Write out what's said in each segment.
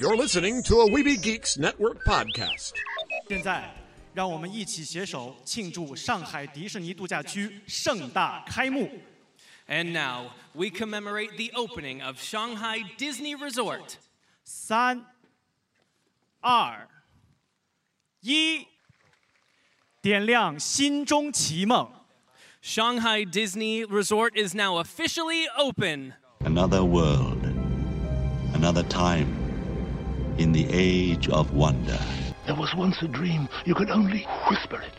You're listening to a Weeby Geeks Network podcast. 现在，让我们一起携手庆祝上海迪士尼度假区盛大开幕。 And now we commemorate the opening of Shanghai Disney Resort. 三、二、一，点亮心中奇梦。 Shanghai Disney Resort is now officially open. Another world, another time, in the age of wonder. There was once a dream. You could only whisper it.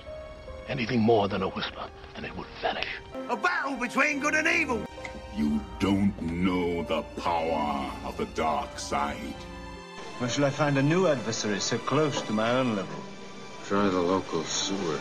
Anything more than a whisper, and it would vanish. A battle between good and evil. You don't know the power of the dark side. Where shall I find a new adversary so close to my own level? Try the local sewer.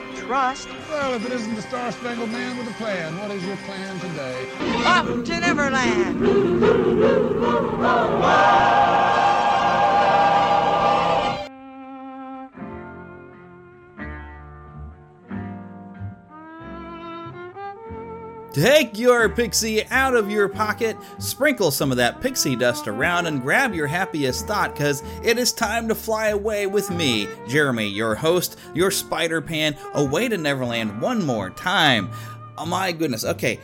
and trust. Well, if it isn't the Star Spangled Man with a plan, what is your plan today? Up to Neverland! Take your pixie out of your pocket, sprinkle some of that pixie dust around, and grab your happiest thought because it is time to fly away with me, Jeremy, your host, your Spider Pan, away to Neverland one more time. Oh my goodness. Okay.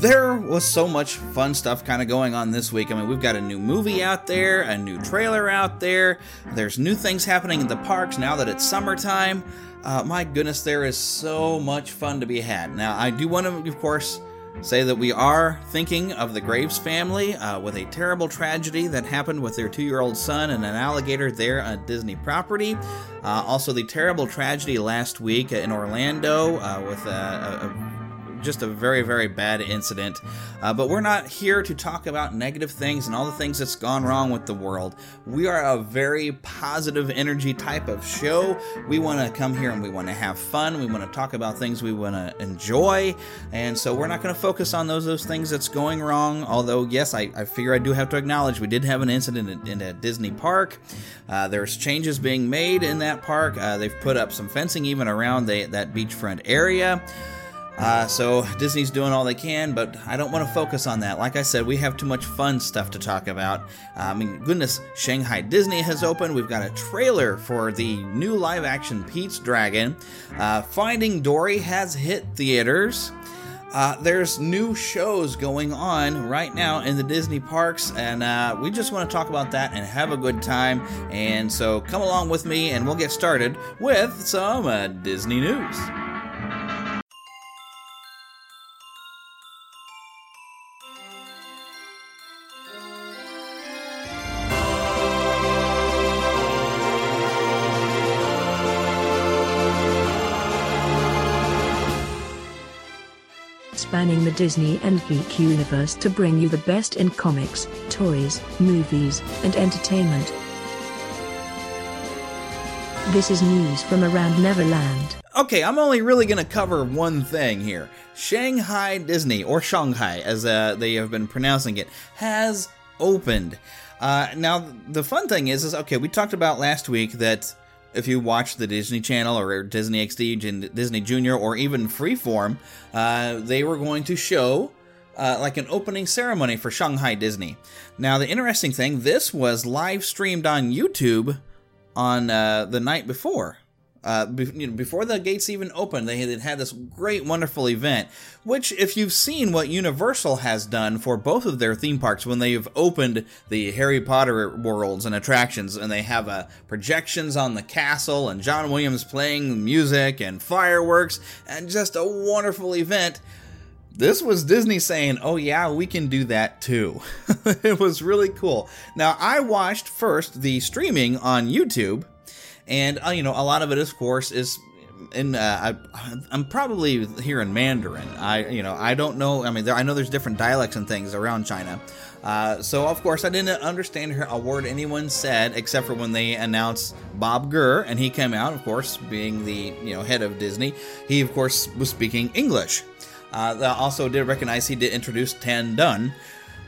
There was so much fun stuff kind of going on this week. I mean, we've got a new movie out there, a new trailer out there. There's new things happening in the parks now that it's summertime. Uh, my goodness, there is so much fun to be had. Now, I do want to, of course, say that we are thinking of the Graves family uh, with a terrible tragedy that happened with their two year old son and an alligator there on Disney property. Uh, also, the terrible tragedy last week in Orlando uh, with a, a, a just a very, very bad incident. Uh, but we're not here to talk about negative things and all the things that's gone wrong with the world. We are a very positive energy type of show. We want to come here and we want to have fun. We want to talk about things we want to enjoy. And so we're not going to focus on those those things that's going wrong. Although, yes, I, I figure I do have to acknowledge we did have an incident in, in a Disney park. Uh, there's changes being made in that park. Uh, they've put up some fencing even around the, that beachfront area. Uh, so Disney's doing all they can, but I don't want to focus on that. Like I said, we have too much fun stuff to talk about. Uh, I mean, goodness, Shanghai Disney has opened. We've got a trailer for the new live-action Pete's Dragon. Uh, Finding Dory has hit theaters. Uh, there's new shows going on right now in the Disney parks, and uh, we just want to talk about that and have a good time. And so come along with me, and we'll get started with some uh, Disney news. Spanning the Disney and geek universe to bring you the best in comics, toys, movies, and entertainment. This is news from around Neverland. Okay, I'm only really going to cover one thing here. Shanghai Disney, or Shanghai as uh, they have been pronouncing it, has opened. Uh, now, the fun thing is, is okay, we talked about last week that if you watch the Disney Channel or Disney XD and Disney Junior or even Freeform, uh, they were going to show uh, like an opening ceremony for Shanghai Disney. Now, the interesting thing, this was live streamed on YouTube on uh, the night before. Uh, be, you know, before the gates even opened, they had had this great, wonderful event. Which, if you've seen what Universal has done for both of their theme parks when they've opened the Harry Potter worlds and attractions, and they have uh, projections on the castle, and John Williams playing music and fireworks, and just a wonderful event. This was Disney saying, "Oh yeah, we can do that too." it was really cool. Now, I watched first the streaming on YouTube and uh, you know a lot of it of course is in uh, I, I'm probably here in Mandarin. I you know I don't know. I mean there, I know there's different dialects and things around China, Uh, so of course I didn't understand a word anyone said except for when they announced Bob Iger and he came out, of course, being the you know head of Disney. He of course was speaking English. Uh, I also did recognize he did introduce Tan Dun,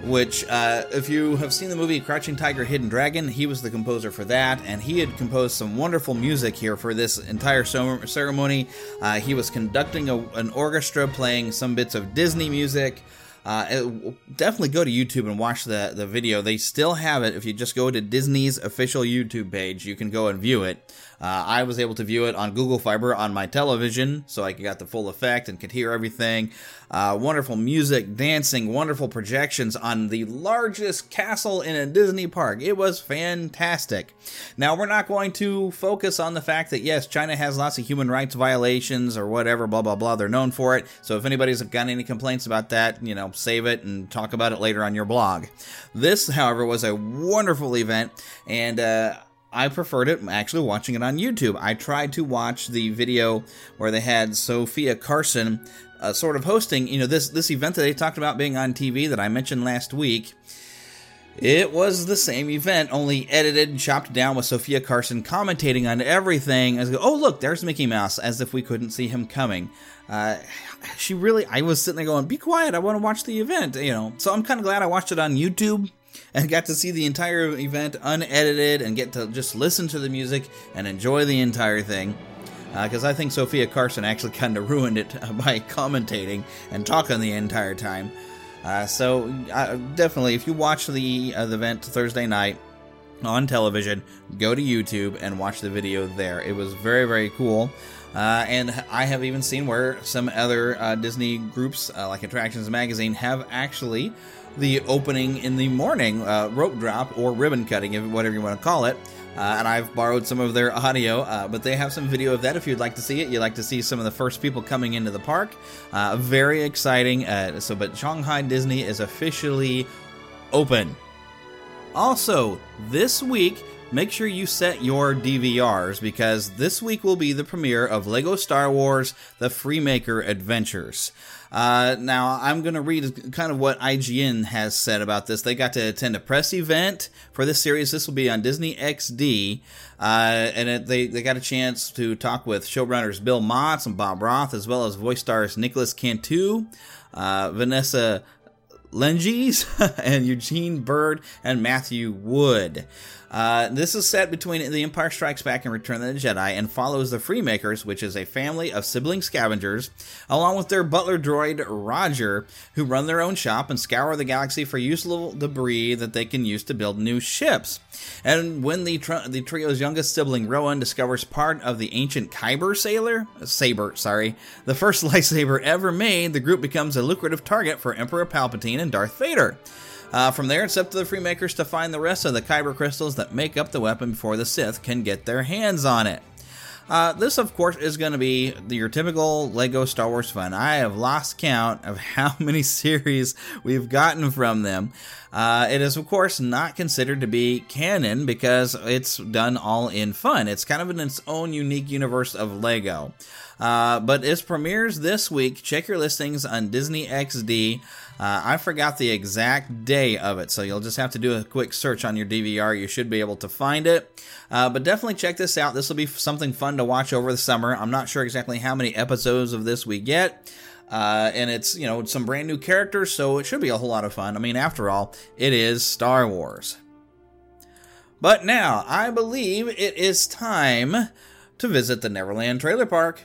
which, uh, if you have seen the movie Crouching Tiger, Hidden Dragon, he was the composer for that, and he had composed some wonderful music here for this entire ceremony. Uh, he was conducting a, an orchestra, playing some bits of Disney music. Uh, it, definitely go to YouTube and watch the, the video. They still have it. If you just go to Disney's official YouTube page, you can go and view it. Uh, I was able to view it on Google Fiber on my television, so I got the full effect and could hear everything. Uh, wonderful music, dancing, wonderful projections on the largest castle in a Disney park. It was fantastic. Now, we're not going to focus on the fact that, yes, China has lots of human rights violations or whatever, blah, blah, blah. They're known for it. So if anybody's got any complaints about that, you know, save it and talk about it later on your blog. This, however, was a wonderful event, and uh, I preferred it actually watching it on YouTube. I tried to watch the video where they had Sofia Carson uh, sort of hosting, you know, this this event that they talked about being on TV that I mentioned last week. It was the same event, only edited and chopped down with Sofia Carson commentating on everything. As oh look, there's Mickey Mouse, as if we couldn't see him coming. Uh, she really, I was sitting there going, "Be quiet, I want to watch the event," you know. So I'm kind of glad I watched it on YouTube and got to see the entire event unedited and get to just listen to the music and enjoy the entire thing. Because uh, I think Sofia Carson actually kind of ruined it by commentating and talking the entire time. Uh, so uh, definitely, if you watch the, uh, the event Thursday night on television, go to YouTube and watch the video there. It was very very cool. Uh, and I have even seen where some other uh, Disney groups, uh, like Attractions Magazine, have actually the opening in the morning uh, rope drop or ribbon cutting, whatever you want to call it. Uh, and I've borrowed some of their audio, uh, but they have some video of that if you'd like to see it. You'd like to see some of the first people coming into the park. Uh, very exciting. Uh, so, but Shanghai Disney is officially open. Also, this week, make sure you set your DVRs because this week will be the premiere of Lego Star Wars The Freemaker Adventures. Uh, now, I'm going to read kind of what IGN has said about this. They got to attend a press event for this series. This will be on Disney XD. Uh, and it, they, they got a chance to talk with showrunners Bill Motz and Bob Roth, as well as voice stars Nicholas Cantu, uh, Vanessa Lengies, and Eugene Byrd, and Matthew Wood. Uh, this is set between The Empire Strikes Back and Return of the Jedi and follows the Freemakers, which is a family of sibling scavengers, along with their butler droid Roger, who run their own shop and scour the galaxy for useful debris that they can use to build new ships. And when the, tr- the trio's youngest sibling Rowan discovers part of the ancient Kyber sailor saber, sorry, the first lightsaber ever made, the group becomes a lucrative target for Emperor Palpatine and Darth Vader. Uh, from there, it's up to the Freemakers to find the rest of the Kyber crystals that make up the weapon before the Sith can get their hands on it. Uh, this, of course, is going to be your typical Lego Star Wars fun. I have lost count of how many series we've gotten from them. Uh, it is, of course, not considered to be canon because it's done all in fun. It's kind of in its own unique universe of Lego. Uh, but it premieres this week. Check your listings on Disney XD. Uh, I forgot the exact day of it, so you'll just have to do a quick search on your DVR. You should be able to find it. Uh, but definitely check this out. This will be something fun to watch over the summer. I'm not sure exactly how many episodes of this we get. Uh, and it's, you know, some brand new characters, so it should be a whole lot of fun. I mean, after all, it is Star Wars. But now, I believe it is time to visit the Neverland Trailer Park.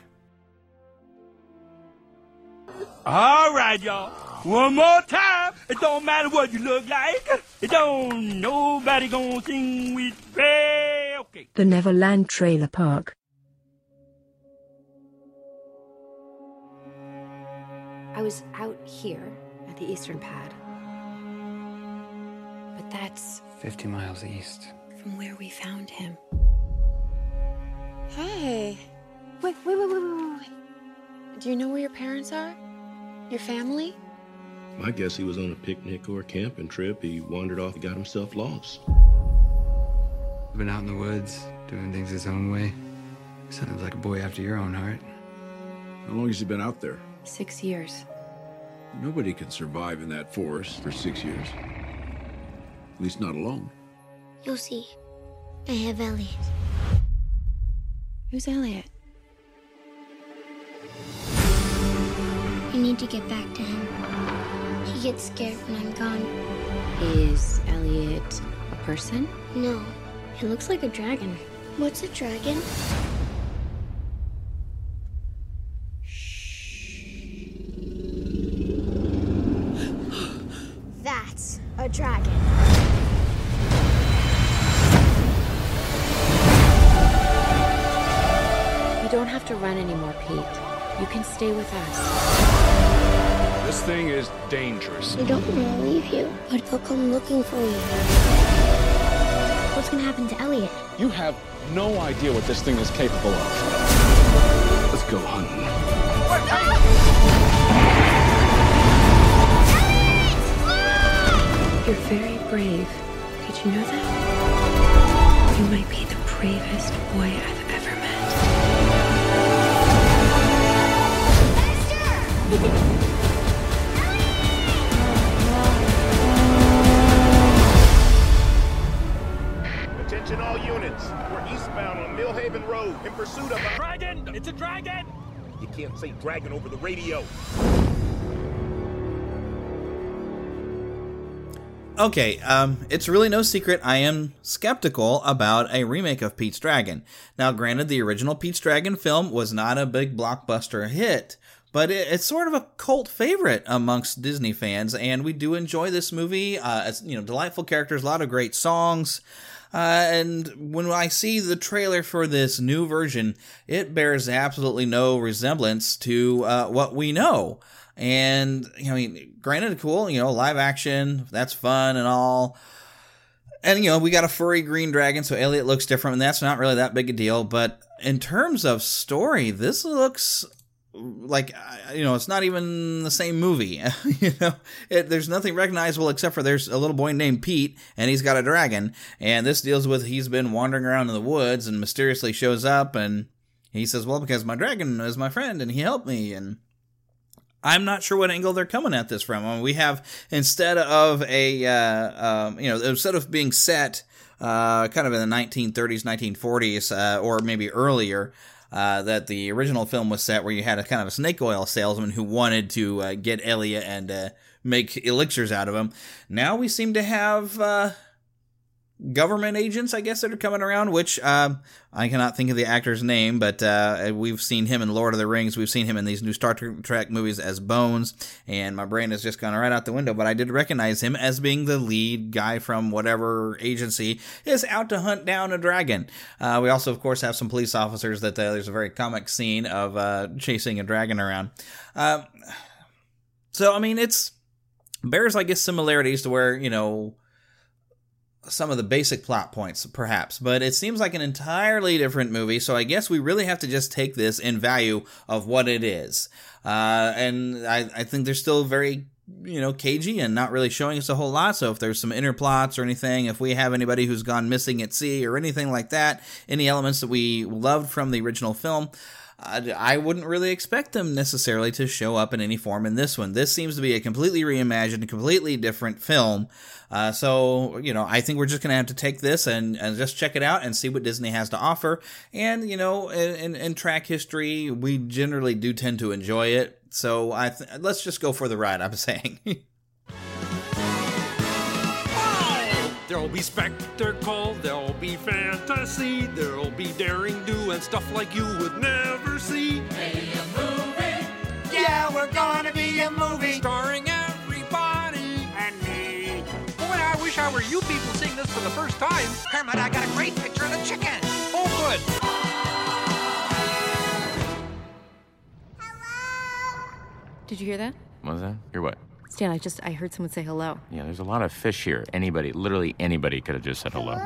All right, y'all. One more time. It don't matter what you look like. It don't nobody gonna sing with me. Okay. The Neverland Trailer Park. I was out here at the eastern pad. But that's 50 miles east. From where we found him. Hey. Wait, wait, wait, wait, wait, wait. Do you know where your parents are? Your family? I guess he was on a picnic or a camping trip. He wandered off and got himself lost. Been out in the woods, doing things his own way. Sounds like a boy after your own heart. How long has he been out there? Six years. Nobody can survive in that forest for six years. At least not alone. You'll see. I have Elliot. Who's Elliot? I need to get back to him. He gets scared when I'm gone. Is Elliot a person? No, he looks like a dragon. What's a dragon? That's a dragon. You don't have to run anymore, Pete. You can stay with us. This thing is dangerous. I don't want to leave you, but they'll come looking for you. What's gonna happen to Elliot? You have no idea what this thing is capable of. Let's go hunting. You're very brave. Did you know that? You might be the bravest boy I've ever met. Attention Road in pursuit of a dragon. It's a dragon. You can't say dragon over the radio. Okay, um, it's really no secret I am skeptical about a remake of Pete's Dragon. Now, granted, the original Pete's Dragon film was not a big blockbuster hit, but it, it's sort of a cult favorite amongst Disney fans, and we do enjoy this movie. Uh, it's you know delightful characters, a lot of great songs. Uh, and when I see the trailer for this new version, it bears absolutely no resemblance to uh, what we know. And you know, I mean, granted, cool, you know, live action, that's fun and all. And you know, we got a furry green dragon, so Elliot looks different, and that's not really that big a deal. But in terms of story, this looks like you know, it's not even the same movie. you know, it, there's nothing recognizable except for there's a little boy named Pete, and he's got a dragon. And this deals with he's been wandering around in the woods and mysteriously shows up, and he says, "Well, because my dragon is my friend, and he helped me." And I'm not sure what angle they're coming at this from. I mean, we have instead of a uh, um, you know instead of being set uh, kind of in the 1930s, 1940s, uh, or maybe earlier. Uh, that the original film was set where you had a kind of a snake oil salesman who wanted to uh, get Elliot and uh, make elixirs out of him. Now we seem to have uh, government agents, I guess, that are coming around, which uh, I cannot think of the actor's name, but uh, we've seen him in Lord of the Rings. We've seen him in these new Star Trek movies as Bones, and my brain has just gone right out the window, but I did recognize him as being the lead guy from whatever agency is out to hunt down a dragon. Uh, we also, of course, have some police officers that uh, there's a very comic scene of uh, chasing a dragon around. Um, so, I mean, it's bears, I guess, similarities to where, you know, some of the basic plot points, perhaps, but it seems like an entirely different movie. So I guess we really have to just take this in value of what it is. Uh, and I, I think they're still very, you know, cagey and not really showing us a whole lot. So if there's some inner plots or anything, if we have anybody who's gone missing at sea or anything like that, any elements that we loved from the original film, I wouldn't really expect them necessarily to show up in any form in this one. This seems to be a completely reimagined, completely different film. Uh, so, you know, I think we're just going to have to take this and, and just check it out and see what Disney has to offer. And, you know, in, in, in track history, we generally do tend to enjoy it. So I th- let's just go for the ride, I'm saying. There'll be spectacle, there'll be fantasy, there'll be daring do and stuff like you would never see. Be a movie. Yeah, we're gonna be a movie. Starring everybody and me. Oh, Boy, I wish I were you people seeing this for the first time. Kermit, I got a great picture of the chicken. Oh, good. Did you hear that? What was that? Hear what? Stan, I just I heard someone say hello. Yeah, there's a lot of fish here. Anybody, literally anybody, could have just said hello.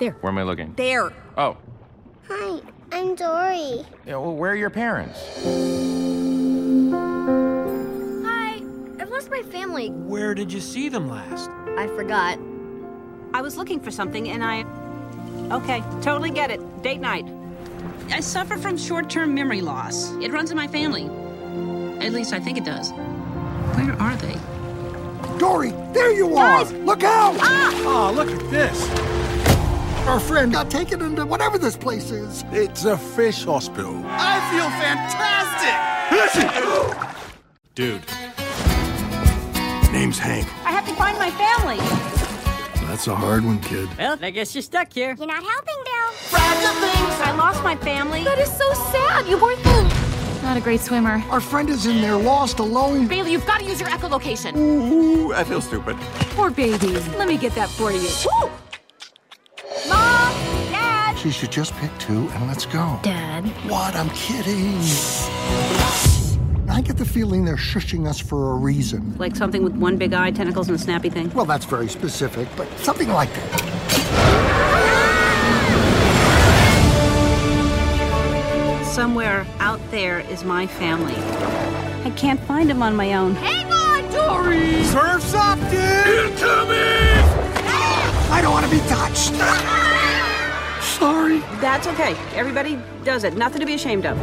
There. Where am I looking? There. Oh. Hi, I'm Dory. Yeah, well, where are your parents? Hi, I've lost my family. Where did you see them last? I forgot. I was looking for something and I. Okay, totally get it. Date night. I suffer from short term memory loss. It runs in my family. At least I think it does. Where are they? Dory, there you are! Guys! Look out! Ah! Oh, look at this. Our friend got taken into whatever this place is. It's a fish hospital. I feel fantastic! Listen! Dude. Name's Hank. I have to find my family. That's a hard one, kid. Well, I guess you're stuck here. You're not helping, Bill. I lost my family. That is so sad. You weren't not a great swimmer. Our friend is in there, lost, alone. Bailey, you've got to use your echolocation. Ooh, I feel stupid. Poor baby. Let me get that for you. Woo! Mom! Dad! She should just pick two and let's go. Dad. What? I'm kidding. I get the feeling they're shushing us for a reason. Like something with one big eye, tentacles, and a snappy thing? Well, that's very specific, but something like that. Somewhere out there is my family. I can't find them on my own. Hang on, Dory! Surf's up, dude! Incoming! Ah! I don't want to be touched. Sorry. That's okay. Everybody does it. Nothing to be ashamed of.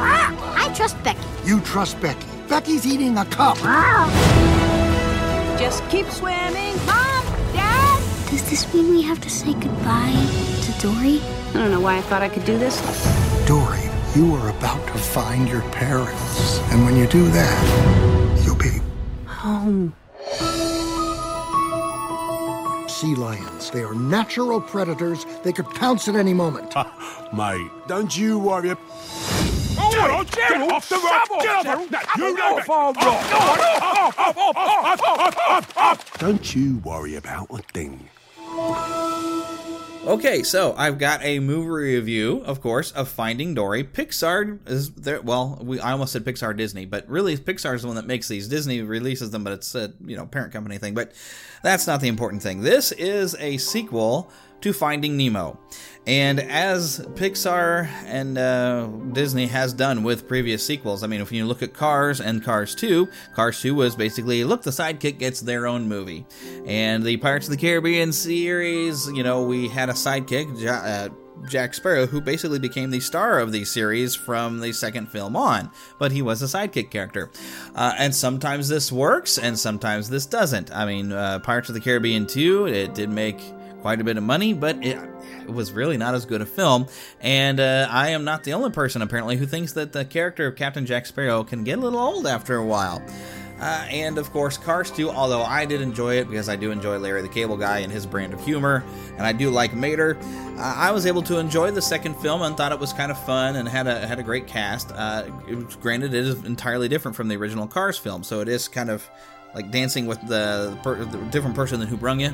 Ah! I trust Becky. You trust Becky. Becky's eating a cup. Ah! Just keep swimming. Mom! Dad! Does this mean we have to say goodbye to Dory? I don't know why I thought I could do this. Dory, you are about to find your parents. And when you do that, you'll be Home. sea lions. They are natural predators. They could pounce at any moment. Mate, don't you worry. Oh, Gerald, Gerald! Get off the rock! Get you know! Off our rock! Don't you worry about a thing. Okay, so I've got a movie review, of course, of Finding Dory. Pixar is there. Well, we I almost said Pixar Disney, but really Pixar is the one that makes these. Disney releases them, but it's a you know parent company thing. But that's not the important thing. This is a sequel to Finding Nemo. And as Pixar and uh, Disney has done with previous sequels, I mean, if you look at Cars and Cars 2, Cars 2 was basically look, the sidekick gets their own movie. And the Pirates of the Caribbean series, you know, we had a sidekick, uh, Jack Sparrow, who basically became the star of the series from the second film on, but he was a sidekick character. Uh, and sometimes this works, and sometimes this doesn't. I mean, uh, Pirates of the Caribbean 2, it did make quite a bit of money, but it, it was really not as good a film. And uh, I am not the only person, apparently, who thinks that the character of Captain Jack Sparrow can get a little old after a while. Uh, and of course, Cars 2, although I did enjoy it because I do enjoy Larry the Cable Guy and his brand of humor, and I do like Mater. Uh, I was able to enjoy the second film and thought it was kind of fun and had a had a great cast. Uh, it granted, it is entirely different from the original Cars film, so it is kind of like dancing with the, per, the different person than who brung you.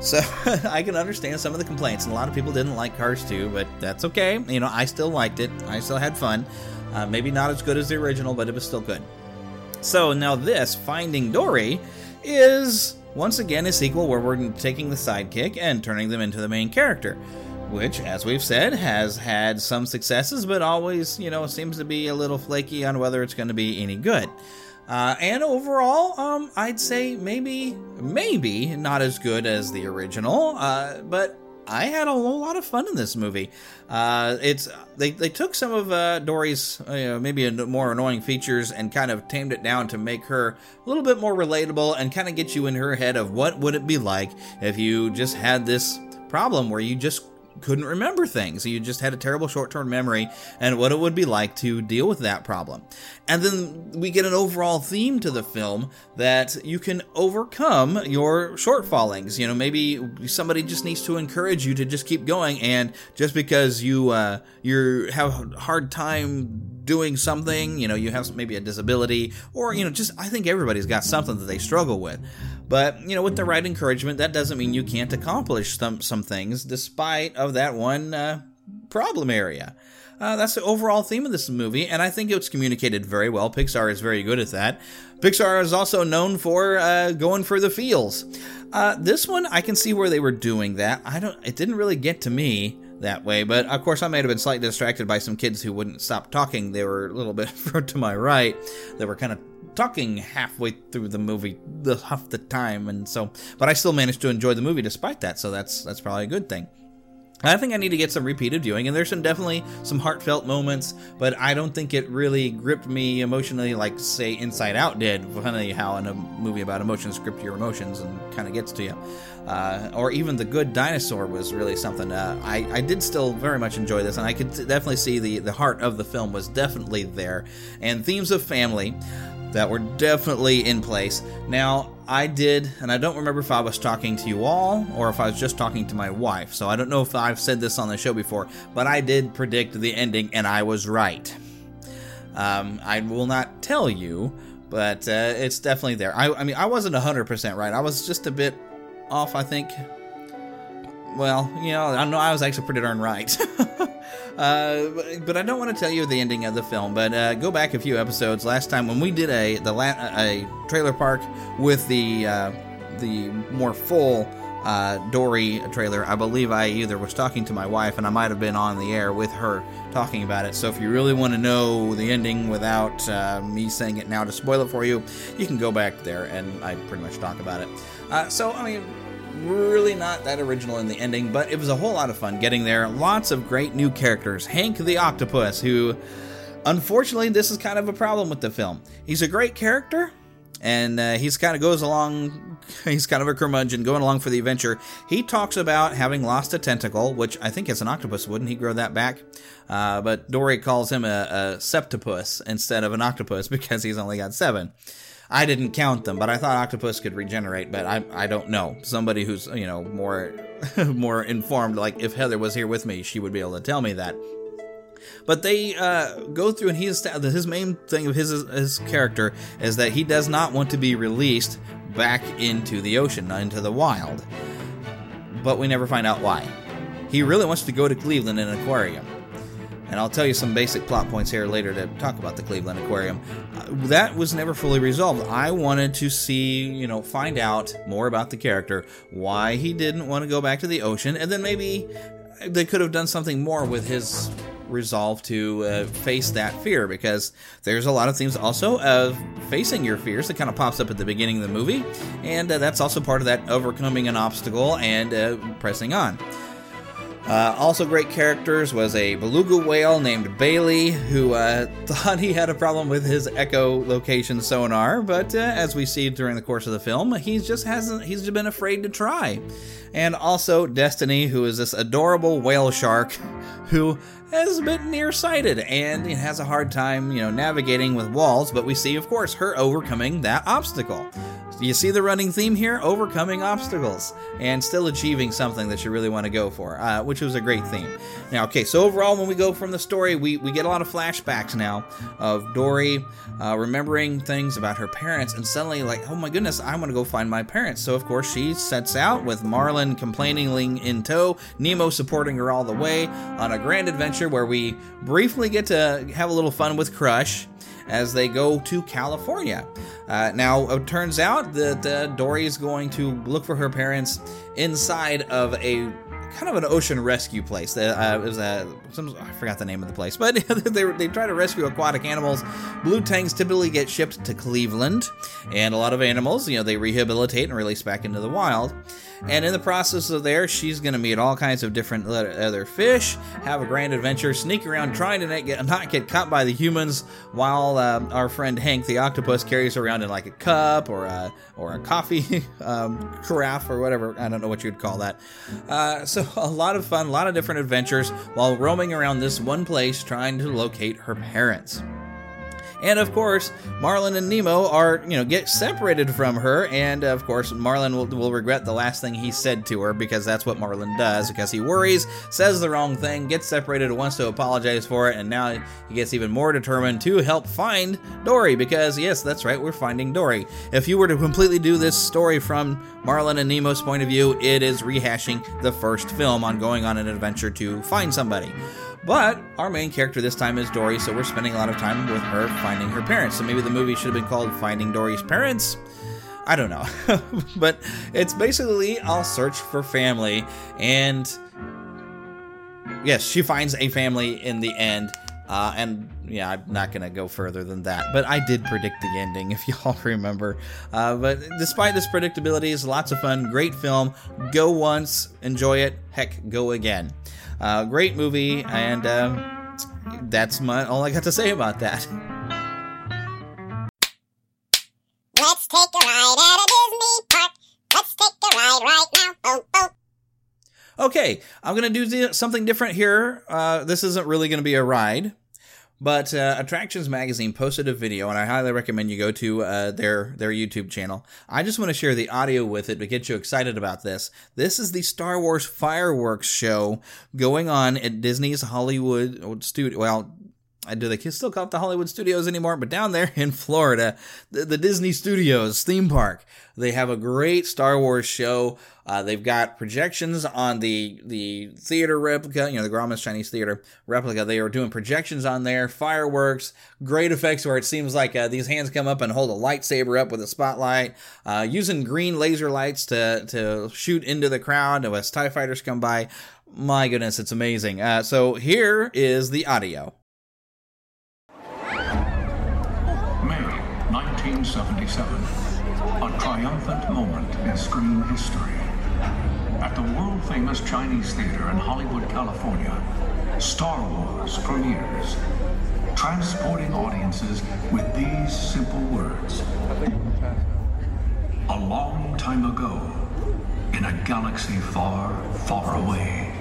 So I can understand some of the complaints, and a lot of people didn't like Cars 2, but that's okay. You know, I still liked it. I still had fun. Uh, maybe not as good as the original, but it was still good. So now this, Finding Dory, is once again a sequel where we're taking the sidekick and turning them into the main character. Which, as we've said, has had some successes, but always, you know, seems to be a little flaky on whether it's going to be any good. Uh, and overall, um, I'd say maybe, maybe not as good as the original, uh, but I had a whole lot of fun in this movie. Uh, it's they, they took some of uh, Dory's uh, maybe more annoying features and kind of tamed it down to make her a little bit more relatable and kind of get you in her head of what would it be like if you just had this problem where you just couldn't remember things. You just had a terrible short term memory and what it would be like to deal with that problem. And then we get an overall theme to the film that you can overcome your shortfallings. You know, maybe somebody just needs to encourage you to just keep going, and just because you uh, you have a hard time doing something, you know, you have maybe a disability, or you know, just I think everybody's got something that they struggle with. But you know, with the right encouragement, that doesn't mean you can't accomplish some some things despite of that one uh, problem area. Uh, that's the overall theme of this movie, and I think it's communicated very well. Pixar is very good at that. Pixar is also known for uh, going for the feels. Uh, this one, I can see where they were doing that. I don't. It didn't really get to me that way, but of course, I may have been slightly distracted by some kids who wouldn't stop talking. They were a little bit to my right. They were kind of talking halfway through the movie the half the time, and so. But I still managed to enjoy the movie despite that, so that's that's probably a good thing. I think I need to get some repeated viewing, and there's some definitely some heartfelt moments, but I don't think it really gripped me emotionally like, say, Inside Out did. Funny how in a movie about emotions, grip your emotions and kind of gets to you. Uh, or even The Good Dinosaur was really something. Uh, I, I did still very much enjoy this, and I could definitely see the, the heart of the film was definitely there. And themes of family that were definitely in place. Now, I did, and I don't remember if I was talking to you all or if I was just talking to my wife, so I don't know if I've said this on the show before, but I did predict the ending, and I was right. Um, I will not tell you, but uh, it's definitely there. I, I mean, I wasn't 100% right. I was just a bit off, I think. Well, you know, I know I was actually pretty darn right. uh, but, but, I don't want to tell you the ending of the film. But uh, go back a few episodes. Last time when we did a the la- a trailer park with the uh, the more full uh, Dory trailer, I believe I either was talking to my wife and I might have been on the air with her talking about it. So if you really want to know the ending without uh, me saying it now to spoil it for you, you can go back there and I pretty much talk about it. Uh, so I mean really not that original in the ending, but it was a whole lot of fun getting there. Lots of great new characters. Hank the Octopus, who, unfortunately, this is kind of a problem with the film. He's a great character, and uh, he's kind of goes along. He's kind of a curmudgeon going along for the adventure. He talks about having lost a tentacle, which I think as an octopus wouldn't he grow that back? Uh, but Dory calls him a, a septopus instead of an octopus because he's only got seven. I didn't count them, but I thought octopus could regenerate, but I I don't know. Somebody who's you know more more informed, like if Heather was here with me, she would be able to tell me that. But they uh, go through, and he's his main thing of his his character is that he does not want to be released back into the ocean, into the wild. But we never find out why. He really wants to go to Cleveland in an aquarium and I'll tell you some basic plot points here later to talk about the Cleveland Aquarium. Uh, that was never fully resolved. I wanted to see, you know, find out more about the character, why he didn't want to go back to the ocean, and then maybe they could have done something more with his resolve to uh, face that fear because there's a lot of themes also of facing your fears that kind of pops up at the beginning of the movie and uh, that's also part of that overcoming an obstacle and uh, pressing on uh, also, great characters was a beluga whale named Bailey, who uh, thought he had a problem with his echolocation sonar, but uh, as we see during the course of the film, he just hasn't. He's been afraid to try. And also Destiny, who is this adorable whale shark, who is a bit nearsighted and has a hard time, you know, navigating with walls. But we see, of course, her overcoming that obstacle. You see the running theme here? Overcoming obstacles and still achieving something that you really want to go for, uh, which was a great theme. Now, okay, so overall, when we go from the story, we, we get a lot of flashbacks now of Dory uh, remembering things about her parents and suddenly, like, oh my goodness, I want to go find my parents. So, of course, she sets out with Marlin complainingly in tow, Nemo supporting her all the way on a grand adventure where we briefly get to have a little fun with Crush as they go to California. Uh, now, it turns out that uh, Dory is going to look for her parents inside of a kind of an ocean rescue place. Uh, it was a some, I forgot the name of the place, but they they try to rescue aquatic animals. Blue tanks typically get shipped to Cleveland, and a lot of animals, you know, they rehabilitate and release back into the wild. And in the process of there, she's going to meet all kinds of different other fish, have a grand adventure, sneak around trying to not get, not get caught by the humans, while uh, our friend Hank the octopus carries around in like a cup or a or a coffee um, carafe or whatever. I don't know what you'd call that. Uh, so a lot of fun, a lot of different adventures while roaming around this one place trying to locate her parents. And of course, Marlin and Nemo are, you know, get separated from her. And of course, Marlin will, will regret the last thing he said to her because that's what Marlin does because he worries, says the wrong thing, gets separated, wants to apologize for it. And now he gets even more determined to help find Dory because, yes, that's right, we're finding Dory. If you were to completely do this story from Marlin and Nemo's point of view, it is rehashing the first film on going on an adventure to find somebody. But our main character this time is Dory, so we're spending a lot of time with her finding her parents. So maybe the movie should have been called Finding Dory's Parents. I don't know. but it's basically I'll search for family and yes, she finds a family in the end. Uh, and yeah, I'm not going to go further than that. But I did predict the ending, if y'all remember. Uh, but despite this predictability, it's lots of fun. Great film. Go once, enjoy it. Heck, go again. Uh, great movie, and um, that's my all I got to say about that. Let's take a ride at a Disney park. Let's take a ride right now. Oh, oh. Okay, I'm going to do something different here. Uh, this isn't really going to be a ride. But uh, Attractions Magazine posted a video, and I highly recommend you go to uh, their their YouTube channel. I just want to share the audio with it to get you excited about this. This is the Star Wars fireworks show going on at Disney's Hollywood studio. Well, do they still call it the Hollywood Studios anymore? But down there in Florida, the, the Disney Studios theme park, they have a great Star Wars show. Uh, they've got projections on the the theater replica, you know, the Grauman's Chinese Theater replica. They are doing projections on there, fireworks, great effects where it seems like uh, these hands come up and hold a lightsaber up with a spotlight, uh, using green laser lights to to shoot into the crowd as Tie fighters come by. My goodness, it's amazing. Uh, so here is the audio. 1977. A triumphant moment in screen history. At the world famous Chinese Theater in Hollywood, California, Star Wars premieres, transporting audiences with these simple words. A long time ago, in a galaxy far, far away.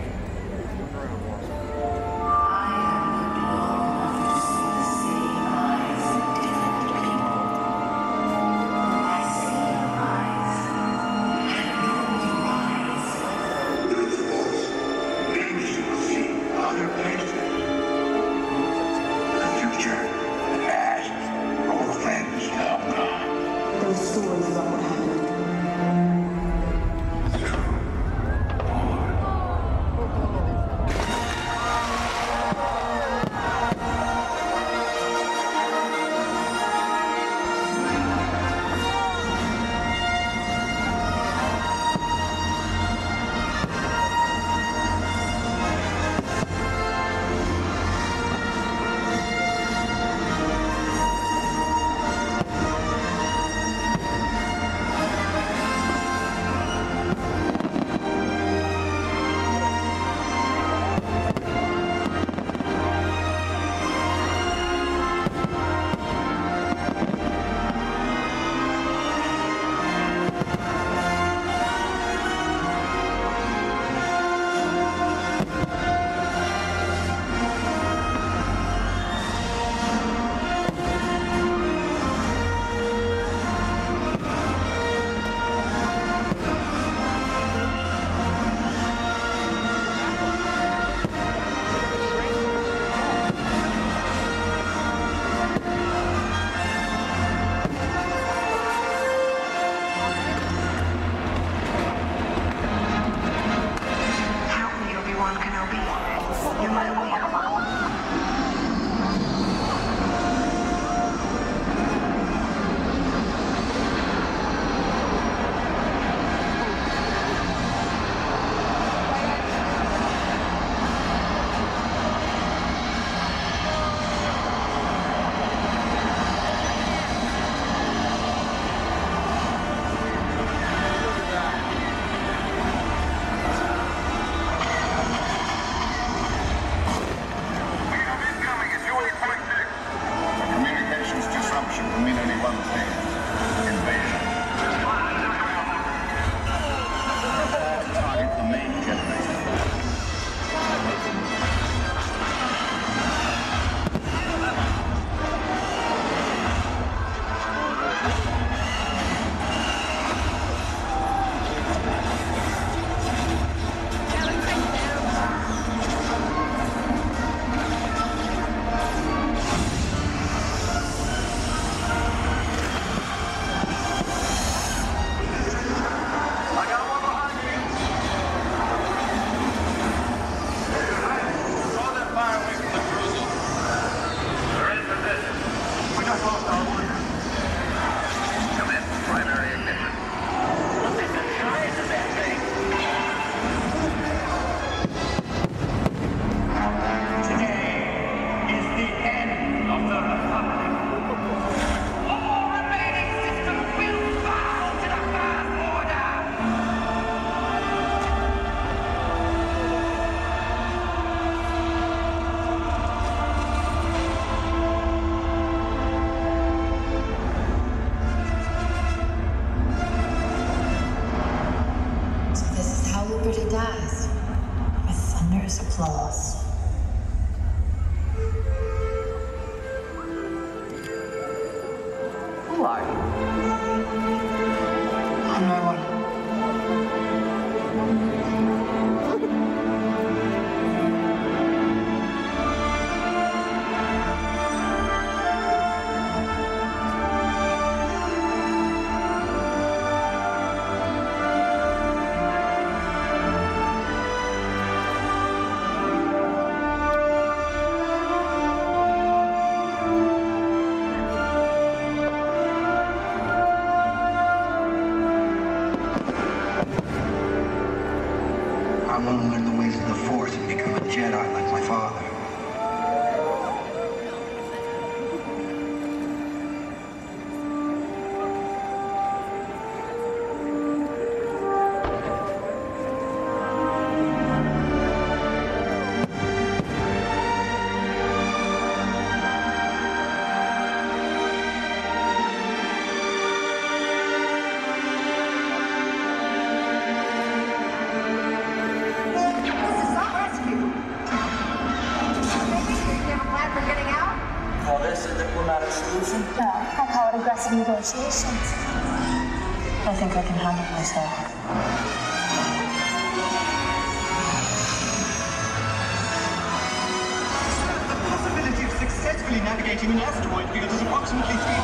An asteroid field is approximately 3,720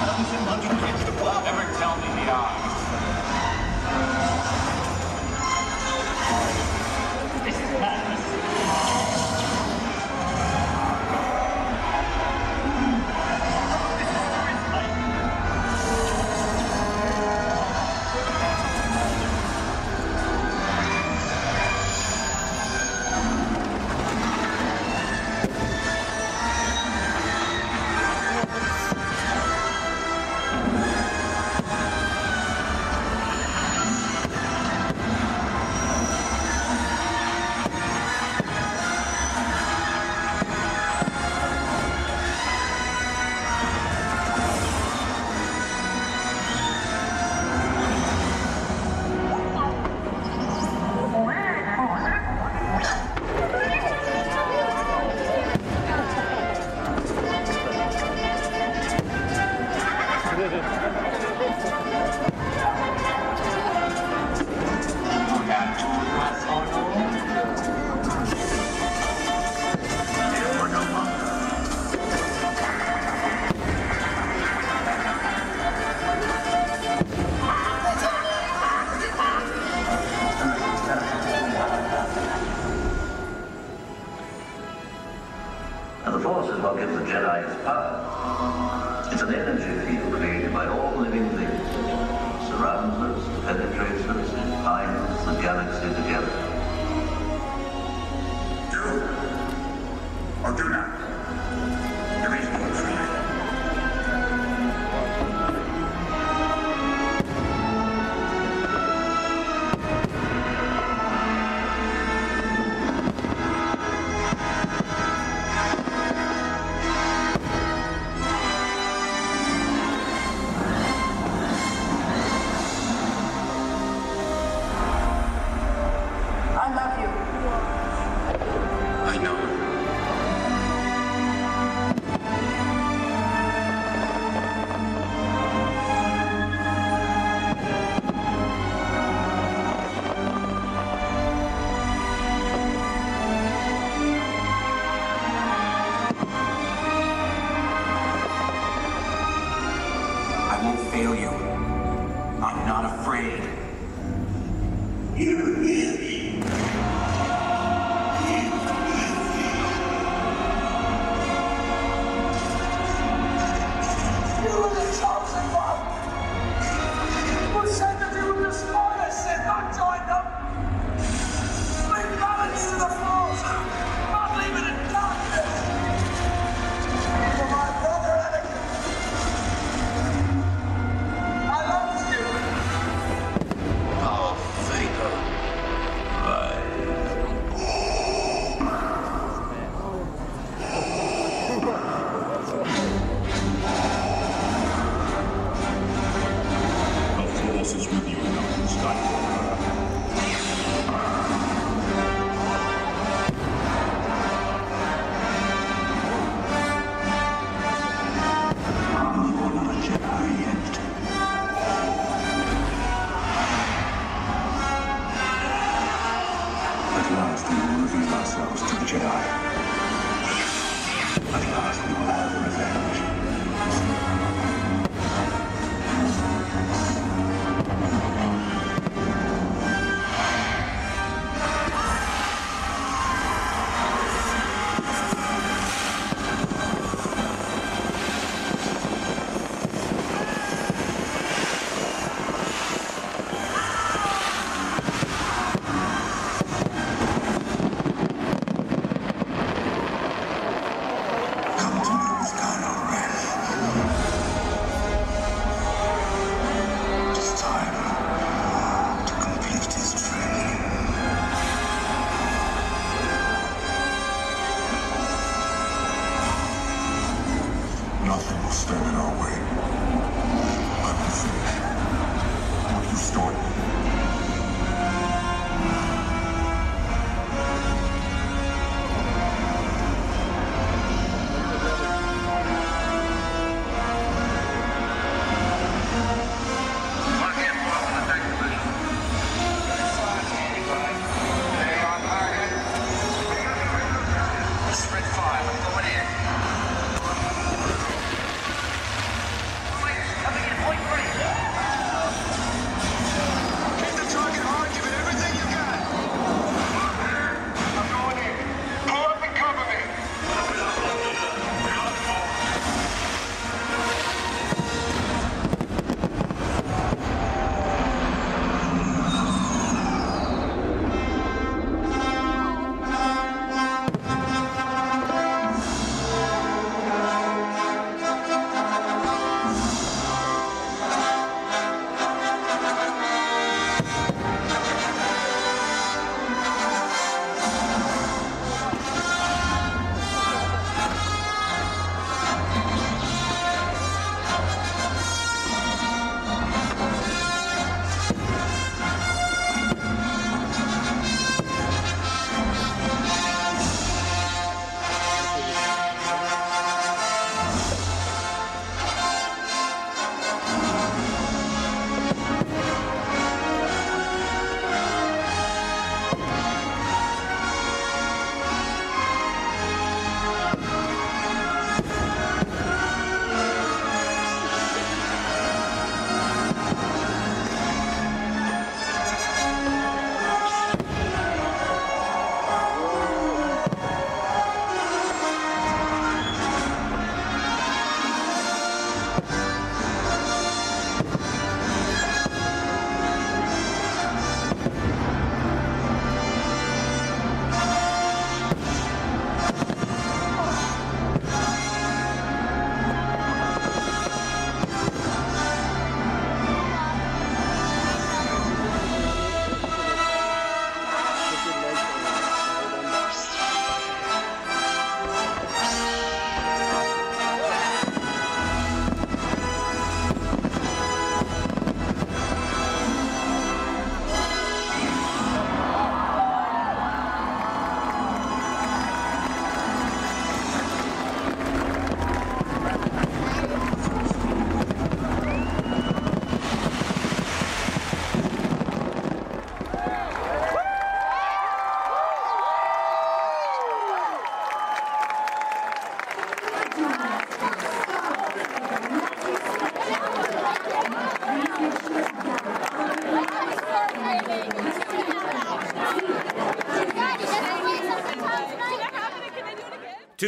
feel you.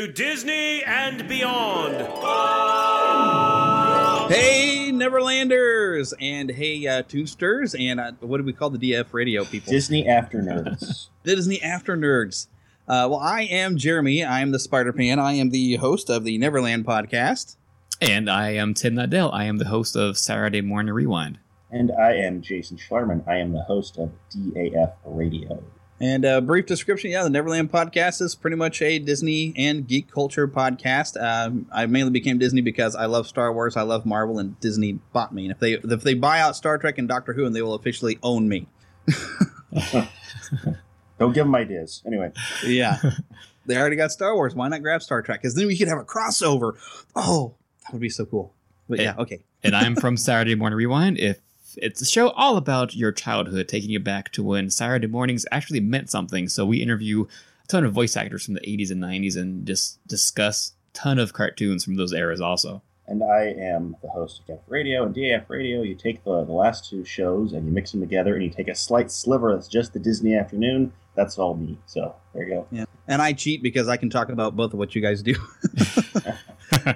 To Disney and beyond. Hey, Neverlanders, and hey, uh, Toonsters, and uh, what do we call the DF radio people? Disney After Nerds. Disney After Nerds. Uh, well, I am Jeremy. I am the Spider Pan. I am the host of the Neverland podcast. And I am Tim Nydell. I am the host of Saturday Morning Rewind. And I am Jason Schlarman. I am the host of DAF Radio. And a brief description yeah, the Neverland podcast is pretty much a Disney and geek culture podcast. Um, I mainly became Disney because I love Star Wars, I love Marvel, and Disney bought me. And if they if they buy out Star Trek and Doctor Who, and they will officially own me. Don't give them ideas. Anyway. Yeah. they already got Star Wars. Why not grab Star Trek? Because then we could have a crossover. Oh, that would be so cool. But yeah, okay. and I'm from Saturday Morning Rewind. If It's a show all about your childhood, taking you back to when Saturday mornings actually meant something. So we interview a ton of voice actors from the 80s and 90s and just discuss a ton of cartoons from those eras also. And I am the host of DAF Radio. And DAF Radio, you take the, the last two shows and you mix them together and you take a slight sliver that's just the Disney afternoon. That's all me. So there you go. Yeah. And I cheat because I can talk about both of what you guys do.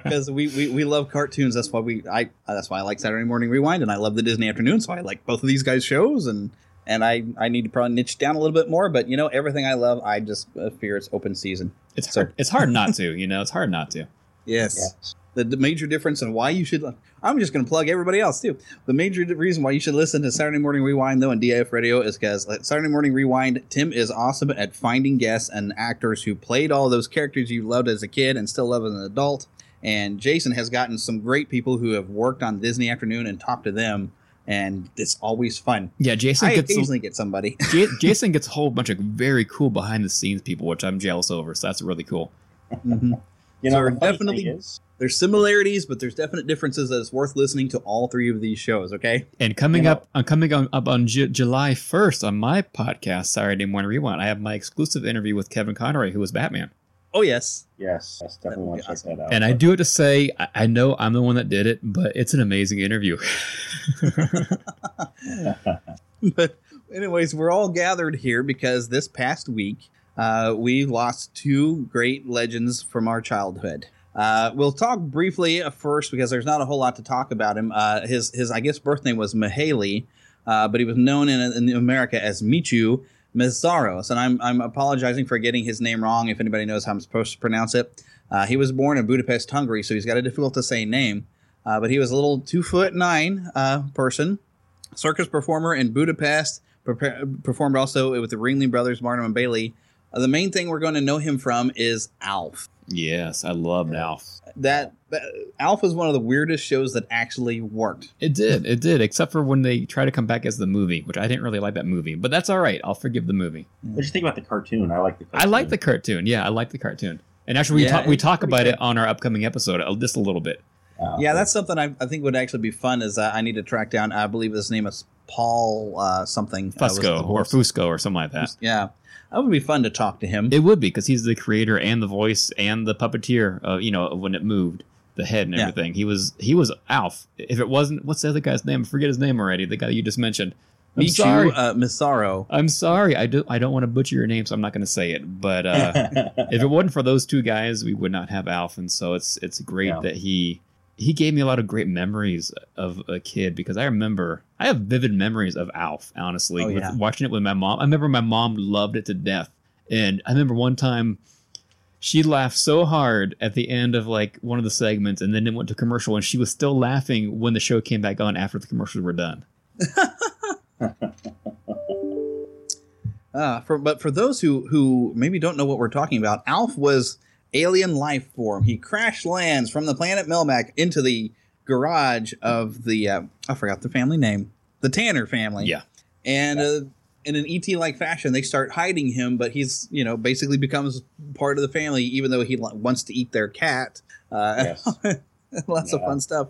Because we, we, we love cartoons. That's why we I that's why I like Saturday Morning Rewind and I love the Disney afternoon. So I like both of these guys' shows and and I, I need to probably niche down a little bit more, but you know everything I love, I just uh, fear it's open season. It's hard. It's hard not to. You know, it's hard not to. Yes. yes. The, the, major difference and why you should. I'm just going to plug everybody else too. The major reason why you should listen to Saturday Morning Rewind though on DAF Radio is because like, Saturday Morning Rewind, Tim is awesome at finding guests and actors who played all those characters you loved as a kid and still love as an adult. And Jason has gotten some great people who have worked on Disney Afternoon and talked to them and it's always fun. Yeah, Jason I gets occasionally get somebody. J- Jason gets a whole bunch of very cool behind the scenes people, which I'm jealous over. So that's really cool. Mm-hmm. You know, so definitely is, there's similarities, but there's definite differences that it's worth listening to all three of these shows. Okay. And coming you know, up, I'm coming on, up on J- July 1st on my podcast, Saturday Morning Rewind. I have my exclusive interview with Kevin Conroy, who was Batman. Oh yes, yes, yes definitely want to check that out. And I do it to say I, I know I'm the one that did it, but it's an amazing interview. but anyways, we're all gathered here because this past week uh, we lost two great legends from our childhood. Uh, we'll talk briefly first because there's not a whole lot to talk about him. Uh, his his I guess birth name was Mihaly, uh, but he was known in, in America as Michu Meszaros, and I'm I'm apologizing for getting his name wrong. If anybody knows how I'm supposed to pronounce it, uh, he was born in Budapest, Hungary, so he's got a difficult to say name. Uh, but he was a little two foot nine uh, person, circus performer in Budapest. Performed also with the Ringling Brothers, Barnum and Bailey. Uh, the main thing we're going to know him from is Alf. Yes, I loved Alf. That, that Alf was one of the weirdest shows that actually worked. It did, it did, except for when they try to come back as the movie, which I didn't really like that movie, but that's all right. I'll forgive the movie. What do you think about the cartoon? I like the. Cartoon. I like the cartoon. Yeah, I like the cartoon. And actually, we yeah, talk we talk about good. it on our upcoming episode uh, just a little bit. Uh, yeah, that's something I, I, think would actually be fun. Is uh, I need to track down. I believe his name is Paul uh, something. Fusco or Fusco or something like that. Yeah, that would be fun to talk to him. It would be because he's the creator and the voice and the puppeteer. Uh, you know, when it moved the head and everything. Yeah. He was he was Alf. If it wasn't, what's the other guy's name? I forget his name already. The guy you just mentioned. I'm Michu, sorry, uh, Misaro. I'm sorry. I do. I don't want to butcher your name, so I'm not going to say it. But uh, if it wasn't for those two guys, we would not have Alf. And so it's it's great yeah. that he he gave me a lot of great memories of a kid because I remember I have vivid memories of Alf. Honestly, oh, yeah. watching it with my mom. I remember my mom loved it to death, and I remember one time she laughed so hard at the end of like one of the segments and then it went to commercial and she was still laughing when the show came back on after the commercials were done. Uh, for, but for those who who maybe don't know what we're talking about alf was alien life form. He crash lands from the planet melmac into the garage of the uh, i forgot the family name the tanner family. Yeah. And uh, in an ET like fashion, they start hiding him, but he's you know basically becomes part of the family, even though he wants to eat their cat. Uh, yes. lots yeah. of fun stuff.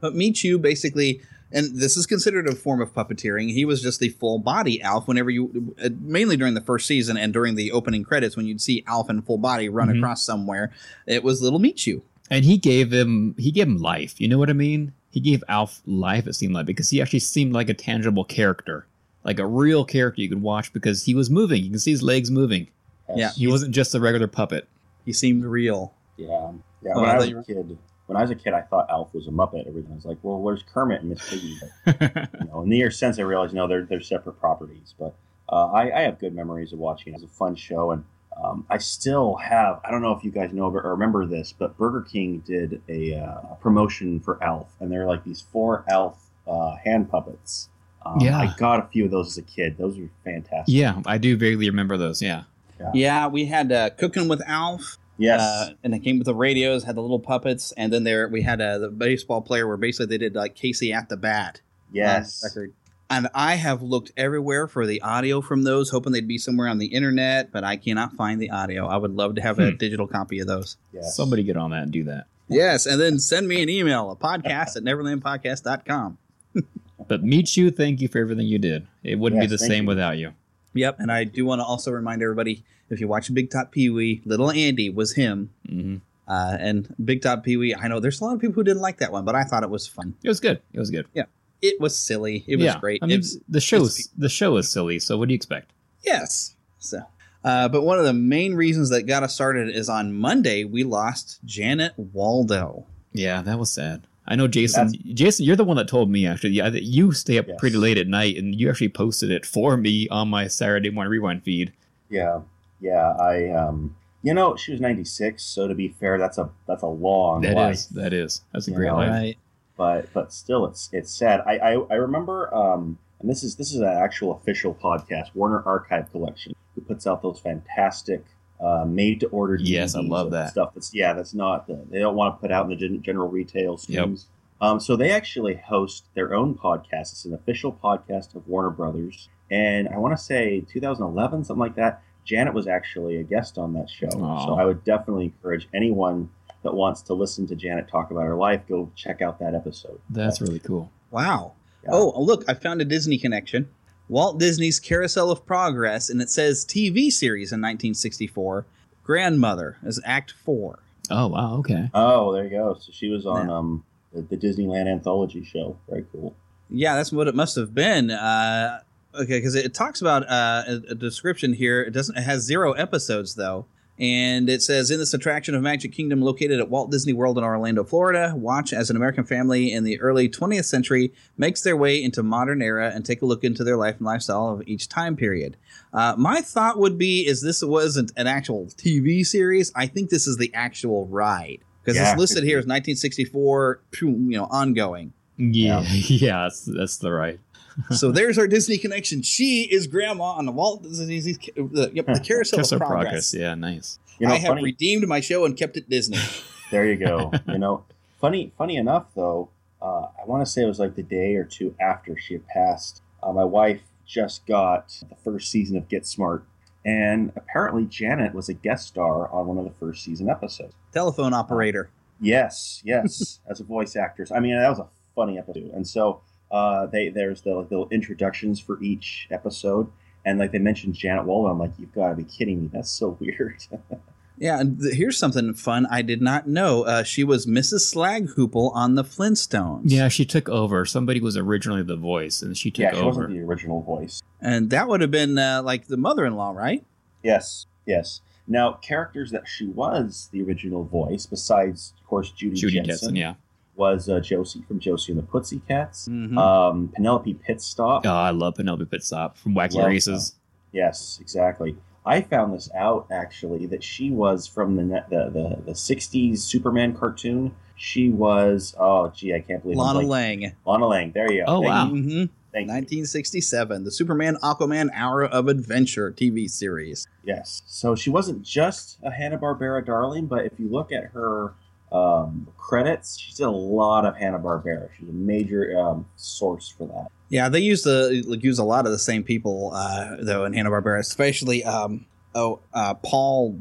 But Michu basically, and this is considered a form of puppeteering. He was just the full body Alf. Whenever you, uh, mainly during the first season and during the opening credits, when you'd see Alf in full body run mm-hmm. across somewhere, it was little Michu. And he gave him he gave him life. You know what I mean? He gave Alf life. It seemed like because he actually seemed like a tangible character like a real character you could watch because he was moving. You can see his legs moving. Yeah, he wasn't just a regular puppet. He seemed real. Yeah, yeah. Oh, when I, I was a kid, when I was a kid, I thought Alf was a Muppet. Everything I was like, well, where's Kermit and Miss Piggy? But, you know, in the year since, I realized, no, they're they're separate properties. But uh, I, I, have good memories of watching. It was a fun show, and um, I still have. I don't know if you guys know or remember this, but Burger King did a uh, promotion for Alf, and they're like these four Alf uh, hand puppets um, yeah, I got a few of those as a kid. Those were fantastic. Yeah, I do vaguely remember those. Yeah, yeah. yeah we had uh, cooking with Alf. Yes, uh, and it came with the radios, had the little puppets, and then there we had uh, the baseball player where basically they did like Casey at the bat. Yes, record. And I have looked everywhere for the audio from those, hoping they'd be somewhere on the internet, but I cannot find the audio. I would love to have a hmm. digital copy of those. Yes. Somebody get on that and do that. Yes, and then send me an email, a podcast at neverlandpodcast.com. But Michu, thank you for everything you did. It wouldn't Yes, be the same you. without you. Yep, and I do want to also remind everybody if you watch Big Top Pee Wee, Little Andy was him. Mm-hmm. Uh, and Big Top Pee Wee, I know there's a lot of people who didn't like that one, but I thought it was fun. It was good. It was good. Yeah, it was silly. It was yeah. great. I mean, It's- the show's the show is silly. So what do you expect? Yes. So, uh, but one of the main reasons that got us started is on Monday we lost Janet Waldo. Yeah, that was sad. I know Jason. Jason, you're the one that told me actually. Yeah, that you stay up pretty late at night, and you actually posted it for me on my Saturday morning rewind feed. Yeah, yeah. I, um, you know, she was ninety six. So to be fair, that's a that's a long That life. is. That is. That's a you great know, life. But but still, it's it's sad. I I, I remember, um, and this is this is an actual official podcast, Warner Archive Collection, who puts out those fantastic uh, made to order. Yes, I love that. stuff. That's yeah, that's not the, they don't want to put out in the gen- general retail streams. Um, so they actually host their own podcast. It's an official podcast of Warner Brothers, and I want to say 2011, something like that. Janet was actually a guest on that show, Aw. so I would definitely encourage anyone that wants to listen to Janet talk about her life, go check out that episode. That's really cool. Wow. Oh, look, I found a Disney connection. Walt Disney's Carousel of Progress, and it says TV series in 1964. Grandmother is Act Four. Oh wow. Okay. Oh, there you go. So she was on um, the, the Disneyland anthology show. Very cool. Yeah, that's what it must have been. Uh, okay, because it talks about uh, a, a description here. It doesn't. It has zero episodes though, and it says in this attraction of Magic Kingdom located at Walt Disney World in Orlando, Florida, watch as an American family in the early 20th century makes their way into modern era and take a look into their life and lifestyle of each time period. Uh, my thought would be is this wasn't an actual TV series. I think this is the actual ride because Yeah. it's listed here as 1964, you know, ongoing. Yeah. Yeah. that's, that's the right. So there's our Disney connection. She is grandma on the Walt Disney's the, yep, the Carousel Carousel of of Progress. Progress. Yeah. Nice. You know, I have funny- redeemed my show and kept it Disney. There you go. you know, funny funny enough though, uh, I want to say it was like the day or two after she had passed. Uh, my wife just got the first season of Get Smart, and apparently Janet was a guest star on one of the first season episodes. Telephone operator. Yes, yes, as a voice actress. I mean, that was a funny episode, and so uh, they there's the the introductions for each episode, and like they mentioned Janet Waldo. I'm like, you've got to be kidding me. That's so weird. Yeah, and th- here's something fun I did not know. Uh, she was Mrs. Slaghoople on the Flintstones. Yeah, she took over. Somebody was originally the voice, and she took yeah, she over. wasn't the original voice. And that would have been uh, like the mother-in-law, right? Yes, yes. Now, characters that she was the original voice, besides, of course, Judy, Judy Jensen, Jetson, yeah. Was uh, Josie from Josie and the Pussycats. Mhm. Um, Penelope Pitstop. Oh, I love Penelope Pitstop from Wacky Love Races. Yes, exactly. I found this out actually that she was from the the, the the '60s Superman cartoon. She was oh gee, I can't believe Lana. Lang. Lana Lang. There you go. Oh, Thank wow. you. hmm you. 1967, the Superman Aquaman Hour of Adventure TV series. Yes. So she wasn't just a Hanna Barbera darling, but if you look at her um, credits, she did a lot of Hanna Barbera. She's a major um, source for that. Yeah, they use the like, use a lot of the same people uh, though in Hanna Barbera, especially um, oh uh, Paul.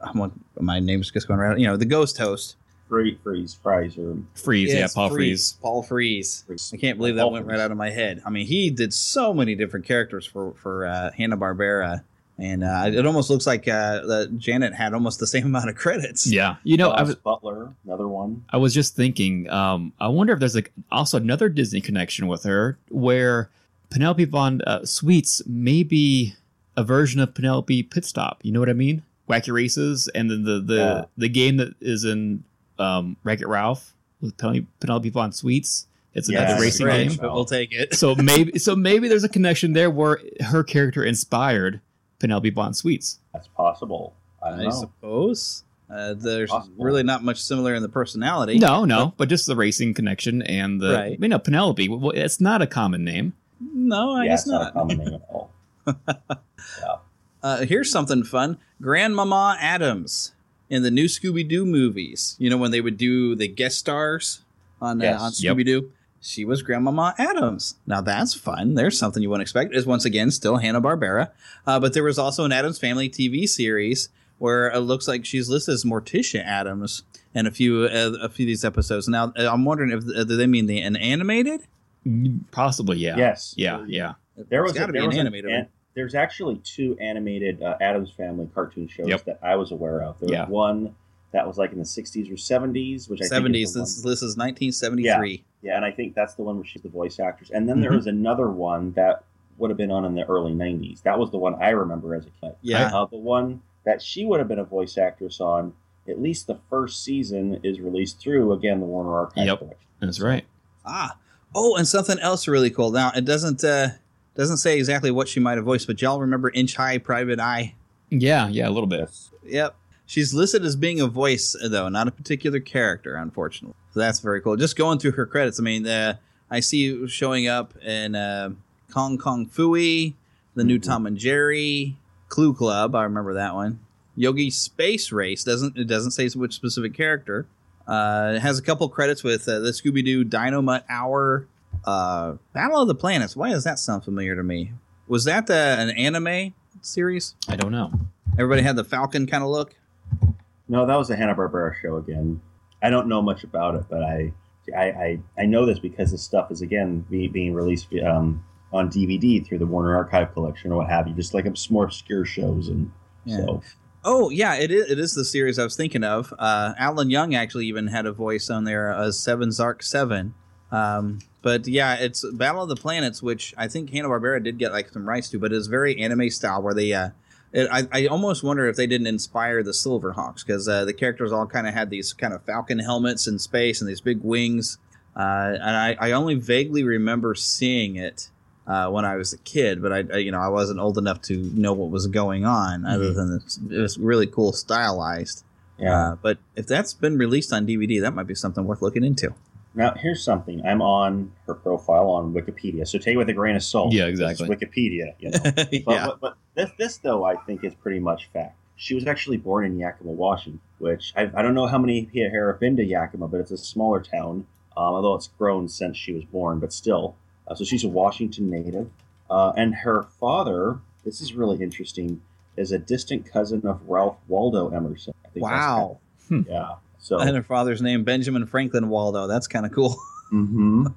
I'm on- my name's just going around. You know, the Ghost Host. Free, freeze, fries, or Freeze, yeah, Yes, Paul Frees. Paul Frees. Frees. I can't believe that Paul went Frees. right out of my head. I mean, he did so many different characters for for uh, Hanna Barbera, and uh, it almost looks like uh, that Janet had almost the same amount of credits. Yeah, you know, I was Butler, another one. I was just thinking. Um, I wonder if there's like also another Disney connection with her, where Penelope Von uh, Schweetz may be a version of Penelope Pitstop. You know what I mean? Wacky Races, and then the the Yeah. the game that is in um, Wreck It Ralph with Penelope, Penelope Von Schweetz. It's another Yes, racing right. game. but we'll take it. So maybe so maybe there's a connection there where her character inspired Penelope Von Schweetz. That's possible. I don't I know. suppose uh, there's Possible. really not much similar in the personality. No, no, but just the racing connection and the Right. you know Penelope. Well, it's not a common name. no, I yeah, guess it's not a not. common name at all. Uh, here's something fun: Grandmama Addams in the new Scooby Doo movies. You know when they would do the guest stars on Yes. uh, on Scooby Doo. She was Grandmama Addams. Now that's fun. There's something you wouldn't expect. Is once again still Hanna Barbera, uh, but there was also an Addams Family TV series where it looks like she's listed as Morticia Addams in a few uh, a few of these episodes. Now uh, I'm wondering if uh, do they mean the an animated Possibly, yeah. Yes. Yeah, yeah. There was gotta a, be there an was animated one. an- there's actually two animated uh, Addams Family cartoon shows Yep. that I was aware of. There Yeah. was one that was like in the 60s or 70s, which I think Seventies. is This, this is 1973. Yeah, yeah, and I think that's the one where she's the voice actress. And then there Mhm. was another one that would have been on in the early 90s. That was the one I remember as a kid. Yeah. Uh, the one that she would have been a voice actress on, at least the first season is released through, again, the Warner Archive Yep. collection. That's right. Ah. Oh, and something else really cool. Now it doesn't uh doesn't say exactly what she might have voiced, but y'all remember Inch High Private Eye? Yeah, yeah, a little bit. Yep. She's listed as being a voice, though, not a particular character, unfortunately. So that's very cool. Just going through her credits, I mean, uh, I see you showing up in uh, Hong Kong Phooey, the new Tom and Jerry, Clue Club. I remember that one. Yogi Space Race doesn't it doesn't say which specific character. Uh, it has a couple credits with uh, the Scooby Doo Dynamite Hour, uh, Battle of the Planets. Why does that sound familiar to me? Was that uh, an anime series? I don't know. Everybody had the Falcon kind of look. No, that was the Hanna Barbera show again. I don't know much about it, but I, I, I, I know this because this stuff is again be, being released um, on DVD through the Warner Archive collection or what have you. Just like some more obscure shows, and Yeah. so Oh yeah, it is. It is the series I was thinking of. Uh, Alan Young actually even had a voice on there as Seven Zark Seven. Um, but yeah, it's Battle of the Planets, which I think Hanna Barbera did get like some rights to, but it's very anime style where they. Uh, it, I, I almost wonder if they didn't inspire the Silverhawks because uh, the characters all kind of had these kind of falcon helmets in space and these big wings. Uh, and I, I only vaguely remember seeing it uh, when I was a kid, but I, I, you know, I wasn't old enough to know what was going on, other Mhm. than it's, it was really cool, stylized. Yeah. Uh, but if that's been released on DVD, that might be something worth looking into. Now, here's something. I'm on her profile on Wikipedia, so take it with a grain of salt. Yeah, It's exactly. Wikipedia, you know. But, Yeah. but, but this, this, though, I think is pretty much fact. She was actually born in Yakima, Washington, which I, I don't know how many here have been to Yakima, but it's a smaller town, um, although it's grown since she was born, but still. Uh, so she's a Washington native. Uh, and her father, this is really interesting, is a distant cousin of Ralph Waldo Emerson. I think that's Wow. kind of- yeah. So And her father's name, Benjamin Franklin Waldo. That's kind of cool. hmm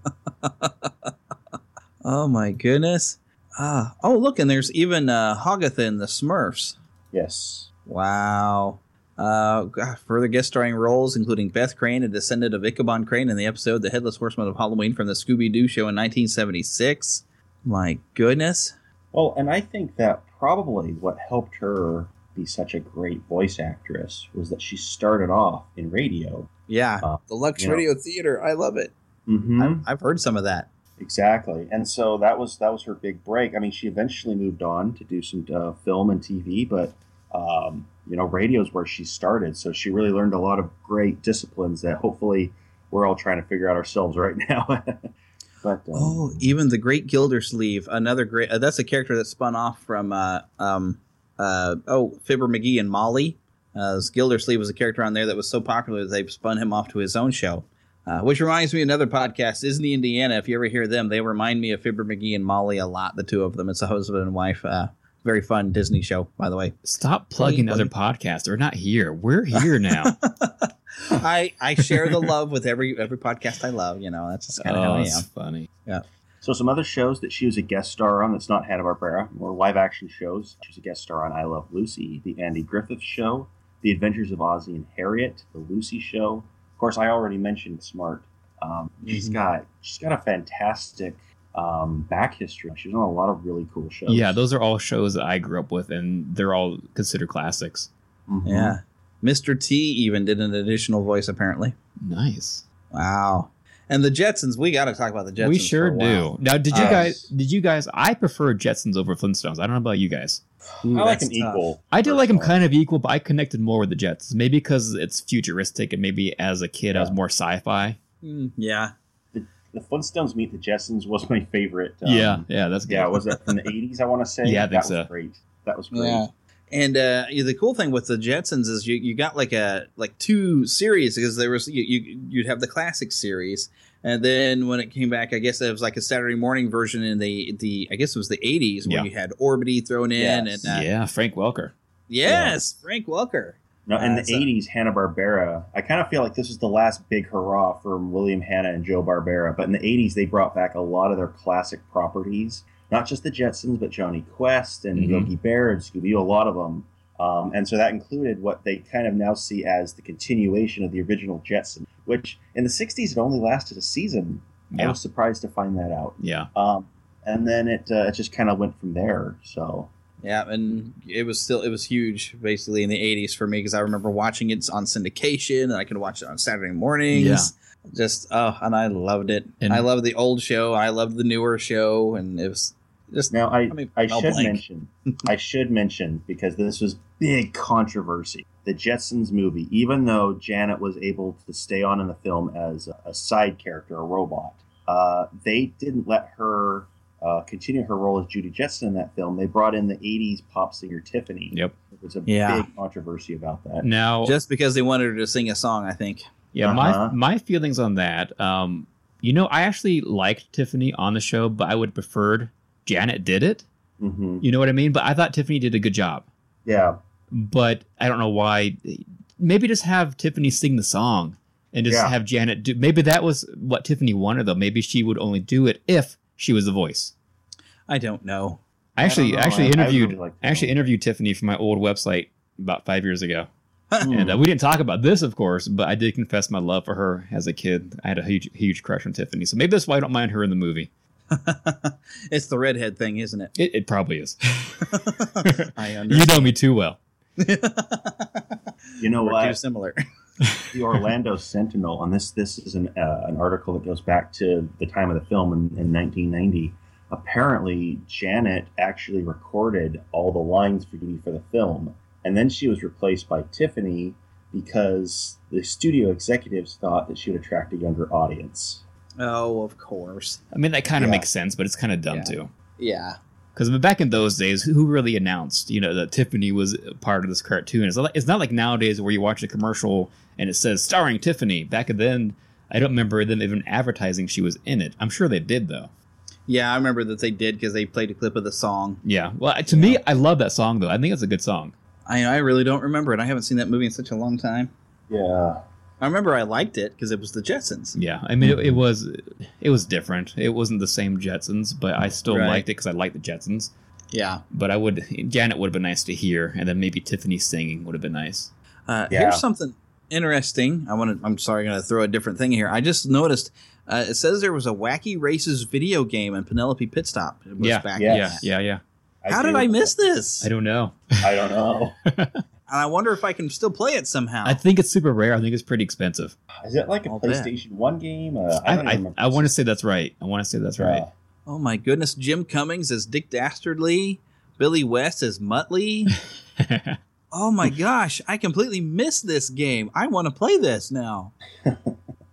Oh my goodness. Ah, oh look, and there's even uh, Hogathin, the Smurfs. Yes. Wow. Uh, further guest starring roles, including Beth Crane, a descendant of Ichabod Crane in the episode The Headless Horseman of Halloween from the Scooby Doo show in 1976. My goodness. Well, and I think that probably what helped her be such a great voice actress was that she started off in radio. Yeah. Uh, the Lux you know. Radio Theater. I love it. Mm-hmm. I've, I've heard some of that. Exactly, and so that was that was her big break. I mean, she eventually moved on to do some uh, film and TV, but um, you know, radio is where she started. So she really learned a lot of great disciplines that hopefully we're all trying to figure out ourselves right now. but um, Oh, even the Great Gildersleeve, another great. Uh, that's a character that spun off from uh, um, uh, oh Fibber McGee and Molly. Uh, Gildersleeve was a character on there that was so popular that they spun him off to his own show. Uh, which reminds me of another podcast, Disney Indiana. If you ever hear them, they remind me of Fibber McGee and Molly a lot. The two of them. It's a husband and wife. Uh, very fun Disney show, by the way. Stop plugging other podcasts. They're not here. We're here now. I I share the love with every every podcast I love. You know, that's just kind of how oh, I that's am. funny. Yeah. So some other shows that she was a guest star on that's not Hanna Barbera, more live action shows. She was a guest star on I Love Lucy, The Andy Griffith Show, The Adventures of Ozzie and Harriet, The Lucy Show. Of course, I already mentioned Smart. Um, She's Mhm. got she's got a fantastic um, back history. She's on a lot of really cool shows. Yeah, those are all shows that I grew up with, and they're all considered classics. Mhm. Yeah. Mr. T even did an additional voice, apparently. Nice. Wow. And the Jetsons, we got to talk about the Jetsons. we for sure a while. do. Now, did you Uh, guys? Did you guys? I prefer Jetsons over Flintstones. I don't know about you guys. Ooh, I like that's them equal. I did like them kind of equal, but I connected more with the Jetsons. Maybe because it's futuristic, and maybe as a kid I was more sci-fi. Mm, yeah. The, the Flintstones Meet the Jetsons was my favorite. um, yeah, yeah, that's good. Yeah, was it from the 80s, I want to say? Yeah, I think that so. was great. That was great. Yeah. And uh, the cool thing with the Jetsons is you, you got like a like two series because there was you, you you'd have the classic series and then when it came back I guess it was like a Saturday morning version in the the I guess it was the 80s when Yeah. you had Orbity thrown in Yes. and uh, yeah, Frank Welker. yes Frank Welker No, in Uh, the so- '80s, Hanna Barbera. I kind of feel like this was the last big hurrah from William Hanna and Joe Barbera. But in the '80s, they brought back a lot of their classic properties, not just the Jetsons, but Jonny Quest and Mhm. Yogi Bear and Scooby Doo. A lot of them, um, and so that included what they kind of now see as the continuation of the original Jetson, which in the '60s it only lasted a season. I was surprised to find that out. Yeah. Um, and then it uh, it just kind of went from there. So Yeah, and it was still it was huge basically in the '80s for me because I remember watching it on syndication and I could watch it on Saturday mornings. Yeah. Just oh, and I loved it. And- I loved the old show. I loved the newer show, and it was just Now I mean, I should Blanc. mention I should mention because this was big controversy. The Jetsons movie, even though Janet was able to stay on in the film as a, a side character, a robot, uh, they didn't let her uh, continue her role as Judy Jetson in that film. They brought in the '80s pop singer Tiffany. Yep. There was a Yeah. big controversy about that. Now, just because they wanted her to sing a song. I think. Yeah, Uh-huh. my my feelings on that. Um, you know, I actually liked Tiffany on the show, but I would have preferred Janet did it. hmm You know what I mean? But I thought Tiffany did a good job. Yeah, But I don't know why. Maybe just have Tiffany sing the song and just Yeah. have Janet do. Maybe that was what Tiffany wanted, though. Maybe she would only do it if she was the voice. I don't know. I actually don't know. actually I- I interviewed really liked I actually that. interviewed Tiffany for my old website about five years ago. Hmm. And uh, we didn't talk about this, of course, but I did confess my love for her as a kid. I had a huge, huge crush on Tiffany, so maybe that's why I don't mind her in the movie. It's the redhead thing, isn't it? It, it probably is. I you know me too well. you know We're what? too similar. the Orlando Sentinel, and this this is an uh, an article that goes back to the time of the film in, in 1990. Apparently, Janet actually recorded all the lines for Judy for the film, and then she was replaced by Tiffany because the studio executives thought that she would attract a younger audience. Oh, of course. I mean, that kind of Yeah. makes sense, but it's kind of dumb Yeah. too. Yeah. Because back in those days, who really announced, you know, that Tiffany was a part of this cartoon? It's not, it's not like nowadays where you watch a commercial and it says starring Tiffany. Back then, I don't remember them even advertising she was in it. I'm sure they did though. Yeah, I remember that they did because they played a clip of the song. Yeah. Well, to me, I love that song though. I think it's a good song. I I really don't remember it. I haven't seen that movie in such a long time. Yeah, I remember I liked it because it was the Jetsons. Yeah, I mean, it, it was it was different. It wasn't the same Jetsons, but I still Right. liked it because I liked the Jetsons. Yeah. But I would Janet would have been nice to hear, and then maybe Tiffany singing would have been nice. Uh, Yeah. Here's something interesting. I want to. I'm sorry, I'm going to throw a different thing here. I just noticed. Uh, it says there was a Wacky Races video game in Penelope Pitstop. It was Yeah, Yes. yeah, yeah, yeah. How did I miss this? I don't know. I don't know. And I wonder if I can still play it somehow. I think it's super rare. I think it's pretty expensive. Is it like a I'll bet. PlayStation One game? Uh, I I I. I, want to say that's right. I want to say that's right. oh my goodness! Jim Cummings as Dick Dastardly, Billy West as Muttley. oh my gosh! I completely missed this game. I want to play this now. I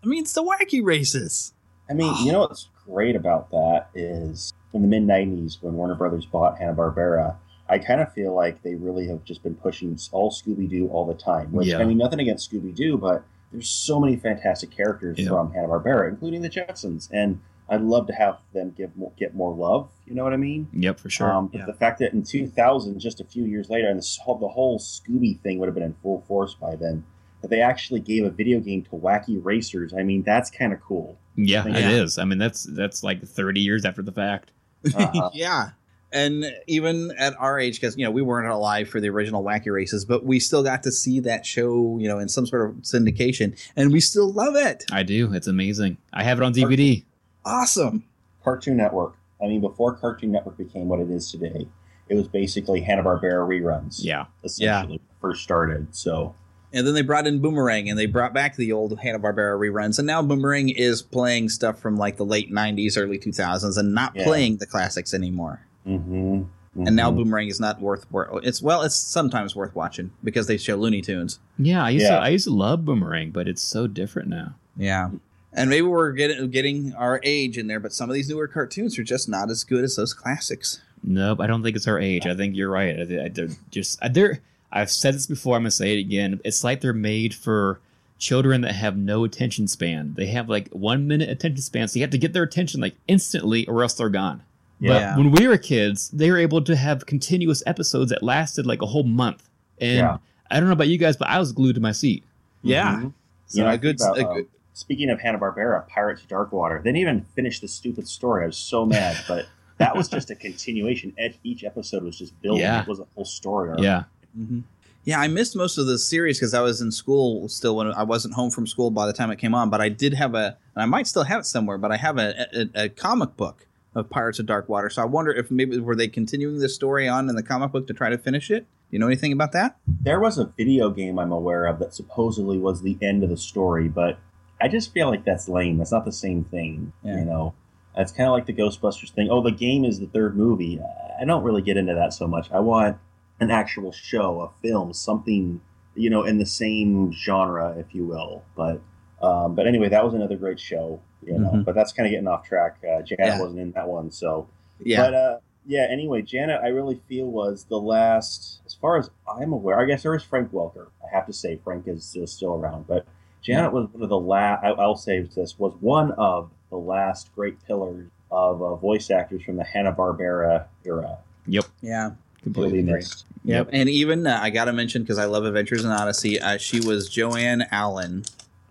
mean, it's the Wacky Races. I mean, you know what's great about that is in the mid '90s when Warner Brothers bought Hanna Barbera. I kind of feel like they really have just been pushing all Scooby Doo all the time. Which Yeah. I mean, nothing against Scooby Doo, but there's so many fantastic characters Yeah. from Hanna Barbera, including the Jetsons, and I'd love to have them give more, get more love. You know what I mean? Yep, for sure. Um, but the fact that in 2000, just a few years later, and this whole, the whole Scooby thing would have been in full force by then, that they actually gave a video game to Wacky Racers. I mean, that's kind of cool. yeah, it Yeah. is. I mean, that's that's like 30 years after the fact. Uh-huh. yeah. And even at our age, because you know we weren't alive for the original Wacky Races, but we still got to see that show, you know, in some sort of syndication, and we still love it. I do. It's amazing. I have it on DVD. Awesome. Cartoon Network. I mean, before Cartoon Network became what it is today, it was basically Hanna Barbera reruns. Yeah. essentially first started. So And then they brought in Boomerang, and they brought back the old Hanna Barbera reruns, and now Boomerang is playing stuff from like the late '90s, early 2000s, and not Yeah. playing the classics anymore. Hmm And now Boomerang is not worth. It's well, it's sometimes worth watching because they show Looney Tunes. Yeah, I used Yeah. to I used to love Boomerang, but it's so different now. Yeah. And maybe we're getting getting our age in there, but some of these newer cartoons are just not as good as those classics. Nope, I don't think it's our age. I think you're right. I- I- They're just they're. I've said this before. I'm gonna say it again. It's like they're made for children that have no attention span. They have like one minute attention span, so you have to get their attention like instantly, or else they're gone. Yeah. But when we were kids, they were able to have continuous episodes that lasted like a whole month. And Yeah. I don't know about you guys, but I was glued to my seat. Yeah. Mhm. So You know, a I good, about, a um, good speaking of Hanna Barbera, Pirates of Darkwater. They didn't even finish the stupid story. I was so mad, but that was just a continuation. Each- Each episode was just building. Yeah. It was a full story. arc. Yeah. Mhm. Yeah, I missed most of the series because I was in school still when I wasn't home from school by the time it came on. But I did have a, and I might still have it somewhere. But I have a, a, a comic book of Pirates of Dark Water. So I wonder if maybe were they continuing this story on in the comic book to try to finish it? Do you know anything about that? There was a video game I'm aware of that supposedly was the end of the story, but I just feel like that's lame. That's not the same thing. Yeah. You know, it's kind of like the Ghostbusters thing. Oh, the game is the third movie. I don't really get into that so much. I want an actual show, a film, something you know in the same genre, if you will. But um, but anyway, that was another great show. You know, Mhm. but that's kind of getting off track. Uh, Janet Yeah. wasn't in that one, so Yeah. but uh, yeah. Anyway, Janet, I really feel was the last, as far as I'm aware. I guess there was Frank Welker. I have to say Frank is still, still around, but Janet was one of the last. I'll say this was one of the last great pillars of uh, voice actors from the Hanna Barbera era. Yep. Yeah. Completely Really agree. missed. Yep. And even uh, I got to mention because I love Adventures in Odyssey. Uh, she was Joanne Allen,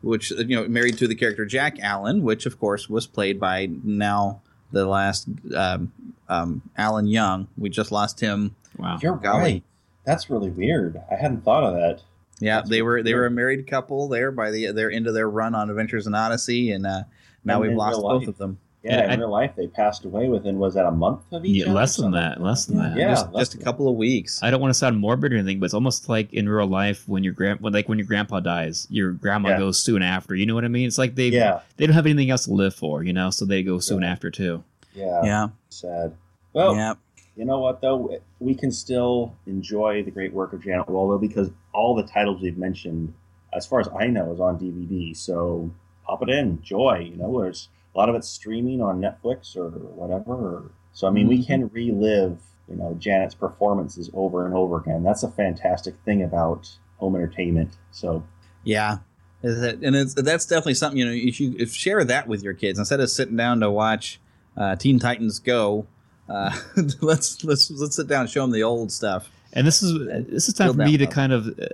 which you know married to the character Jack Allen, which of course was played by now the last um, um, Alan Young. We just lost him. Wow. You're Golly. right. That's really weird. I hadn't thought of that. Yeah, That's they were they weird. were a married couple there by the they're into their run on Adventures in Odyssey, and uh, now And we've lost both life. of them. Yeah, And in I- real life, they passed away within was that a month of each? Yeah, other less than that. Less than that. Yeah, just, less just a couple of weeks. I don't want to sound morbid or anything, but it's almost like in real life when your grand, when, like when your grandpa dies, your grandma Yeah. goes soon after. You know what I mean? It's like they Yeah. they don't have anything else to live for, you know, so they go soon Yeah. after too. Yeah. Yeah, Sad. Well, yeah, you know what though? We can still enjoy the great work of Janet Waldo because all the titles we've mentioned, as far as I know, is on DVD. So pop it in, enjoy. You know, there's a lot of it's streaming on Netflix or whatever. So I mean, we Mhm. can relive, you know, Janet's performances over and over again. That's a fantastic thing about home entertainment. So yeah. Is it, and it's that's definitely something you know. If you if share that with your kids instead of sitting down to watch uh, Teen Titans Go, uh, let's let's let's sit down and show them the old stuff. And this is this is time for me to love. kind of. Uh,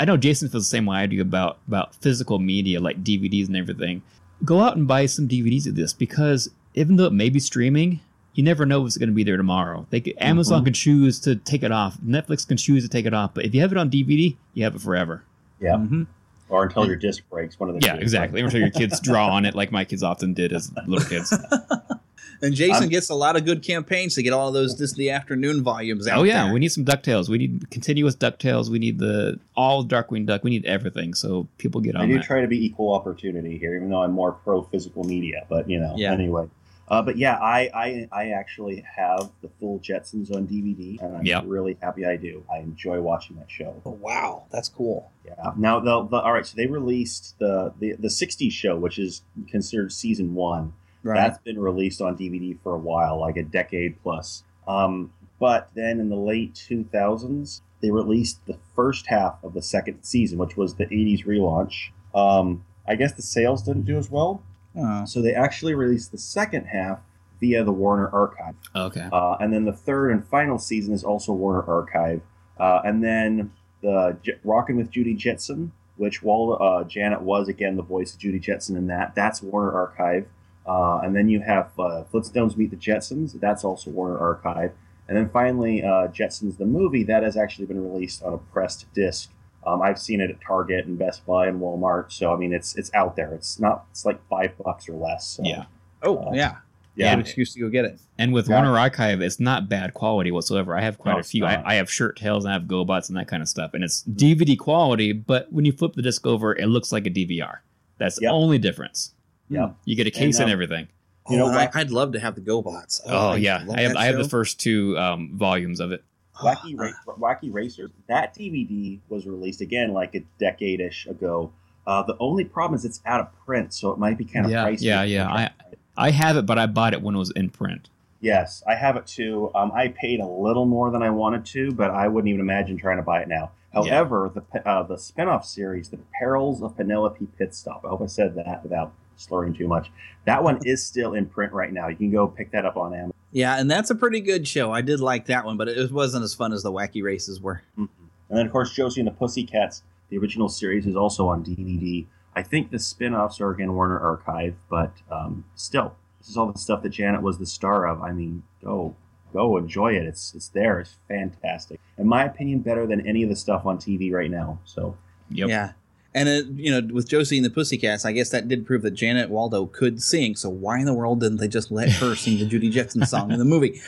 I know Jason feels the same way I do about about physical media like DVDs and everything. Go out and buy some DVDs of this because even though it may be streaming, you never know what's going to be there tomorrow. They could, Amazon Mhm. can choose to take it off. Netflix can choose to take it off. But if you have it on DVD, you have it forever. yeah, Mhm. or until your disc breaks. One of the Yeah, two. exactly. Until your kids draw on it like my kids often did as little kids. And Jason I'm- gets a lot of good campaigns to get all those Disney afternoon volumes out. oh yeah, there. we need some Ducktales. We need continuous Ducktales. We need the all Darkwing Duck. We need everything. So people get on. I do that. try to be equal opportunity here, even though I'm more pro physical media. But you know, Yeah. anyway. Uh, but yeah, I, I I actually have the full Jetsons on DVD, and I'm Yep. really happy I do. I enjoy watching that show. Oh, wow, that's cool. Yeah. Now, the, the all right, so they released the the the '60s show, which is considered season one. Right. That's been released on DVD for a while, like a decade plus. Um, but then in the late 2000s, they released the first half of the second season, which was the 80s relaunch. Um, I guess the sales didn't do as well, Oh. so they actually released the second half via the Warner Archive. Okay. Uh, and then the third and final season is also Warner Archive. Uh, and then the J- Rockin' with Judy Jetson, which while uh, Janet was again the voice of Judy Jetson in that, that's Warner Archive. Uh, and then you have uh, Flintstones Meet the Jetsons, that's also Warner Archive. And then finally, uh, Jetsons the movie, that has actually been released on a pressed disc. Um, I've seen it at Target and Best Buy and Walmart, so I mean it's it's out there. It's not it's like five bucks or less. So, Yeah. Oh Uh, yeah, yeah. Good excuse to go get it. And with Yeah. Warner Archive, it's not bad quality whatsoever. I have quite No, a few. I. I have Shirt Tales and I have GoBots and that kind of stuff. And it's DVD quality, but when you flip the disc over, it looks like a DVR. That's the only difference. Yep. You get a case and, um, everything. You know oh, I, I'd love to have the GoBots. Oh, I yeah, I have I have the first two um, volumes of it. Wacky, Ra- Wacky Racers. That DVD was released again like a decade ish ago. Uh, the only problem is it's out of print, so it might be kind of Yeah, pricey. yeah, yeah. I I have it, but I bought it when it was in print. Yes, I have it too. Um, I paid a little more than I wanted to, but I wouldn't even imagine trying to buy it now. However, the pe- uh, the spinoff series, The Perils of Penelope Pitstop. I hope I said that without slurring too much. That one is still in print right now. You can go pick that up on Amazon. Yeah, and that's a pretty good show. I did like that one, but it wasn't as fun as the Wacky Races were. No, And then, of course, Josie and the Pussycats, the original series, is also on DVD. I think the spin offs are again Warner Archive, but um, still, this is all the stuff that Janet was the star of. I mean, go go enjoy it. It's it's there. It's fantastic. In my opinion, better than any of the stuff on TV right now. So, Yeah. And it, you know, with Josie and the Pussycats, I guess that did prove that Janet Waldo could sing. So why in the world didn't they just let her sing the Judy Jetson song in the movie?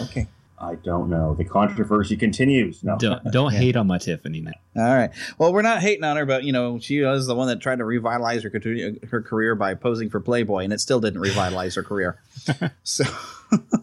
Okay. I don't know. The controversy continues. No, Don't don't Yeah. hate on my Tiffany now. All right. Well, we're not hating on her, but you know, she was the one that tried to revitalize her her career by posing for Playboy, and it still didn't revitalize her career. So,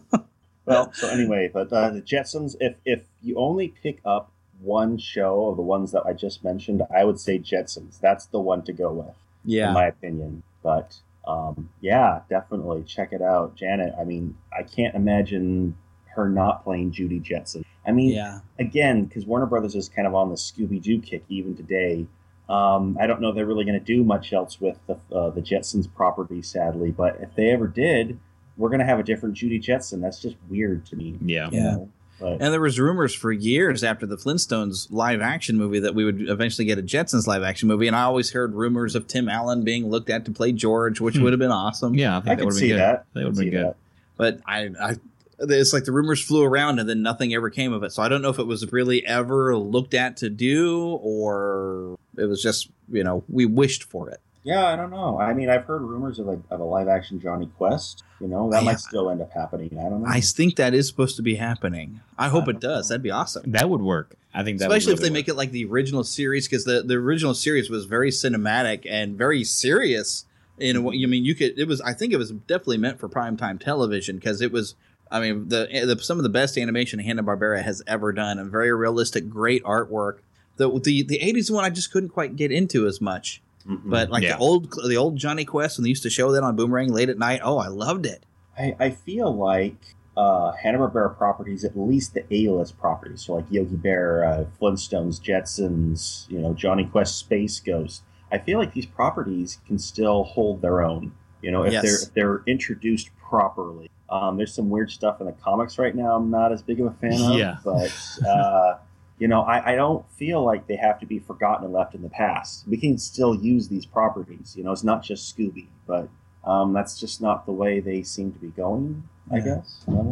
Well, so anyway, but uh, the Jetsons, if if you only pick up one show of the ones that I just mentioned, I would say Jetsons. That's the one to go with, Yeah. in my opinion. But um, yeah, definitely check it out, Janet. I mean, I can't imagine her not playing Judy Jetson. I mean, Yeah. again, because Warner Brothers is kind of on the Scooby Doo kick even today. Um, I don't know if they're really going to do much else with the uh, the Jetsons property, sadly. But if they ever did, we're going to have a different Judy Jetson. That's just weird to me. Yeah. you know? But and there was rumors for years after the Flintstones live action movie that we would eventually get a Jetsons live action movie, and I always heard rumors of Tim Allen being looked at to play George, which Hmm. would have been awesome. Yeah, I think I that could would have see been good. that. That would have been good. that. but I, I it's like the rumors flew around and then nothing ever came of it. So I don't know if it was really ever looked at to do or it was just you know we wished for it. Yeah, I don't know. I mean, I've heard rumors of a, of a live action Jonny Quest. You know, that Yeah. might still end up happening. I don't know. I think that is supposed to be happening. I hope it does. That'd be awesome. That would work. I think that Especially would if they make it like the original series, because the, the original series was very cinematic and very serious. In a way, I mean, you could. It was. I think it was definitely meant for primetime television because it was. I mean, the, the some of the best animation Hanna Barbera has ever done, and very realistic, great artwork. The the the eighties one I just couldn't quite get into as much. Mhm. But like Yeah. the old the old Jonny Quest when they used to show that on Boomerang late at night. Oh, I loved it. I, I feel like uh, Hanna Barbera properties, at least the A list properties, so like Yogi Bear, uh, Flintstones, Jetsons, you know, Jonny Quest, Space Ghost. I feel like these properties can still hold their own. You know, if Yes. they're if they're introduced properly. Um, there's some weird stuff in the comics right now. I'm not as big of a fan of, Yeah. but uh, you know, I, I don't feel like they have to be forgotten and left in the past. We can still use these properties. You know, it's not just Scooby, but um, that's just not the way they seem to be going. I Yeah. guess. I.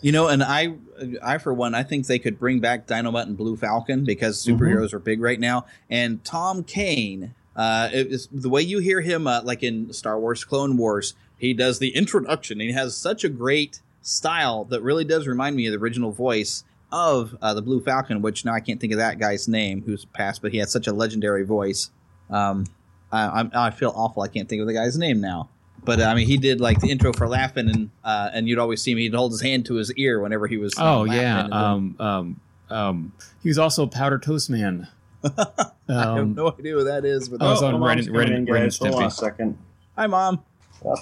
You know, and I, I for one, I think they could bring back Dynomutt and Blue Falcon because Mm-hmm. superheroes are big right now. And Tom Kane, uh, it is, the way you hear him, uh, like in Star Wars Clone Wars, he does the introduction. And he has such a great style that really does remind me of the original voice of uh, the Blue Falcon, which now I can't think of that guy's name who's passed, but he had such a legendary voice. Um, I, I'm, I feel awful. I can't think of the guy's name now. But uh, I mean, he did like the intro for Laugh-In, and uh, and you'd always see him. He'd hold his hand to his ear whenever he was. uh, Oh Laugh-In yeah. Um, um, um, he was also Powder Toast Man. I have Um, no idea who that is. But Oh, it's Oh, on my Ren- mom's Ren- coming and guys. Hold on a second. Hi, mom. Yep.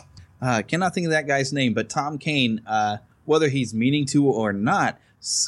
Uh, cannot think of that guy's name, but Tom Kane, uh, whether he's meaning to or not, s-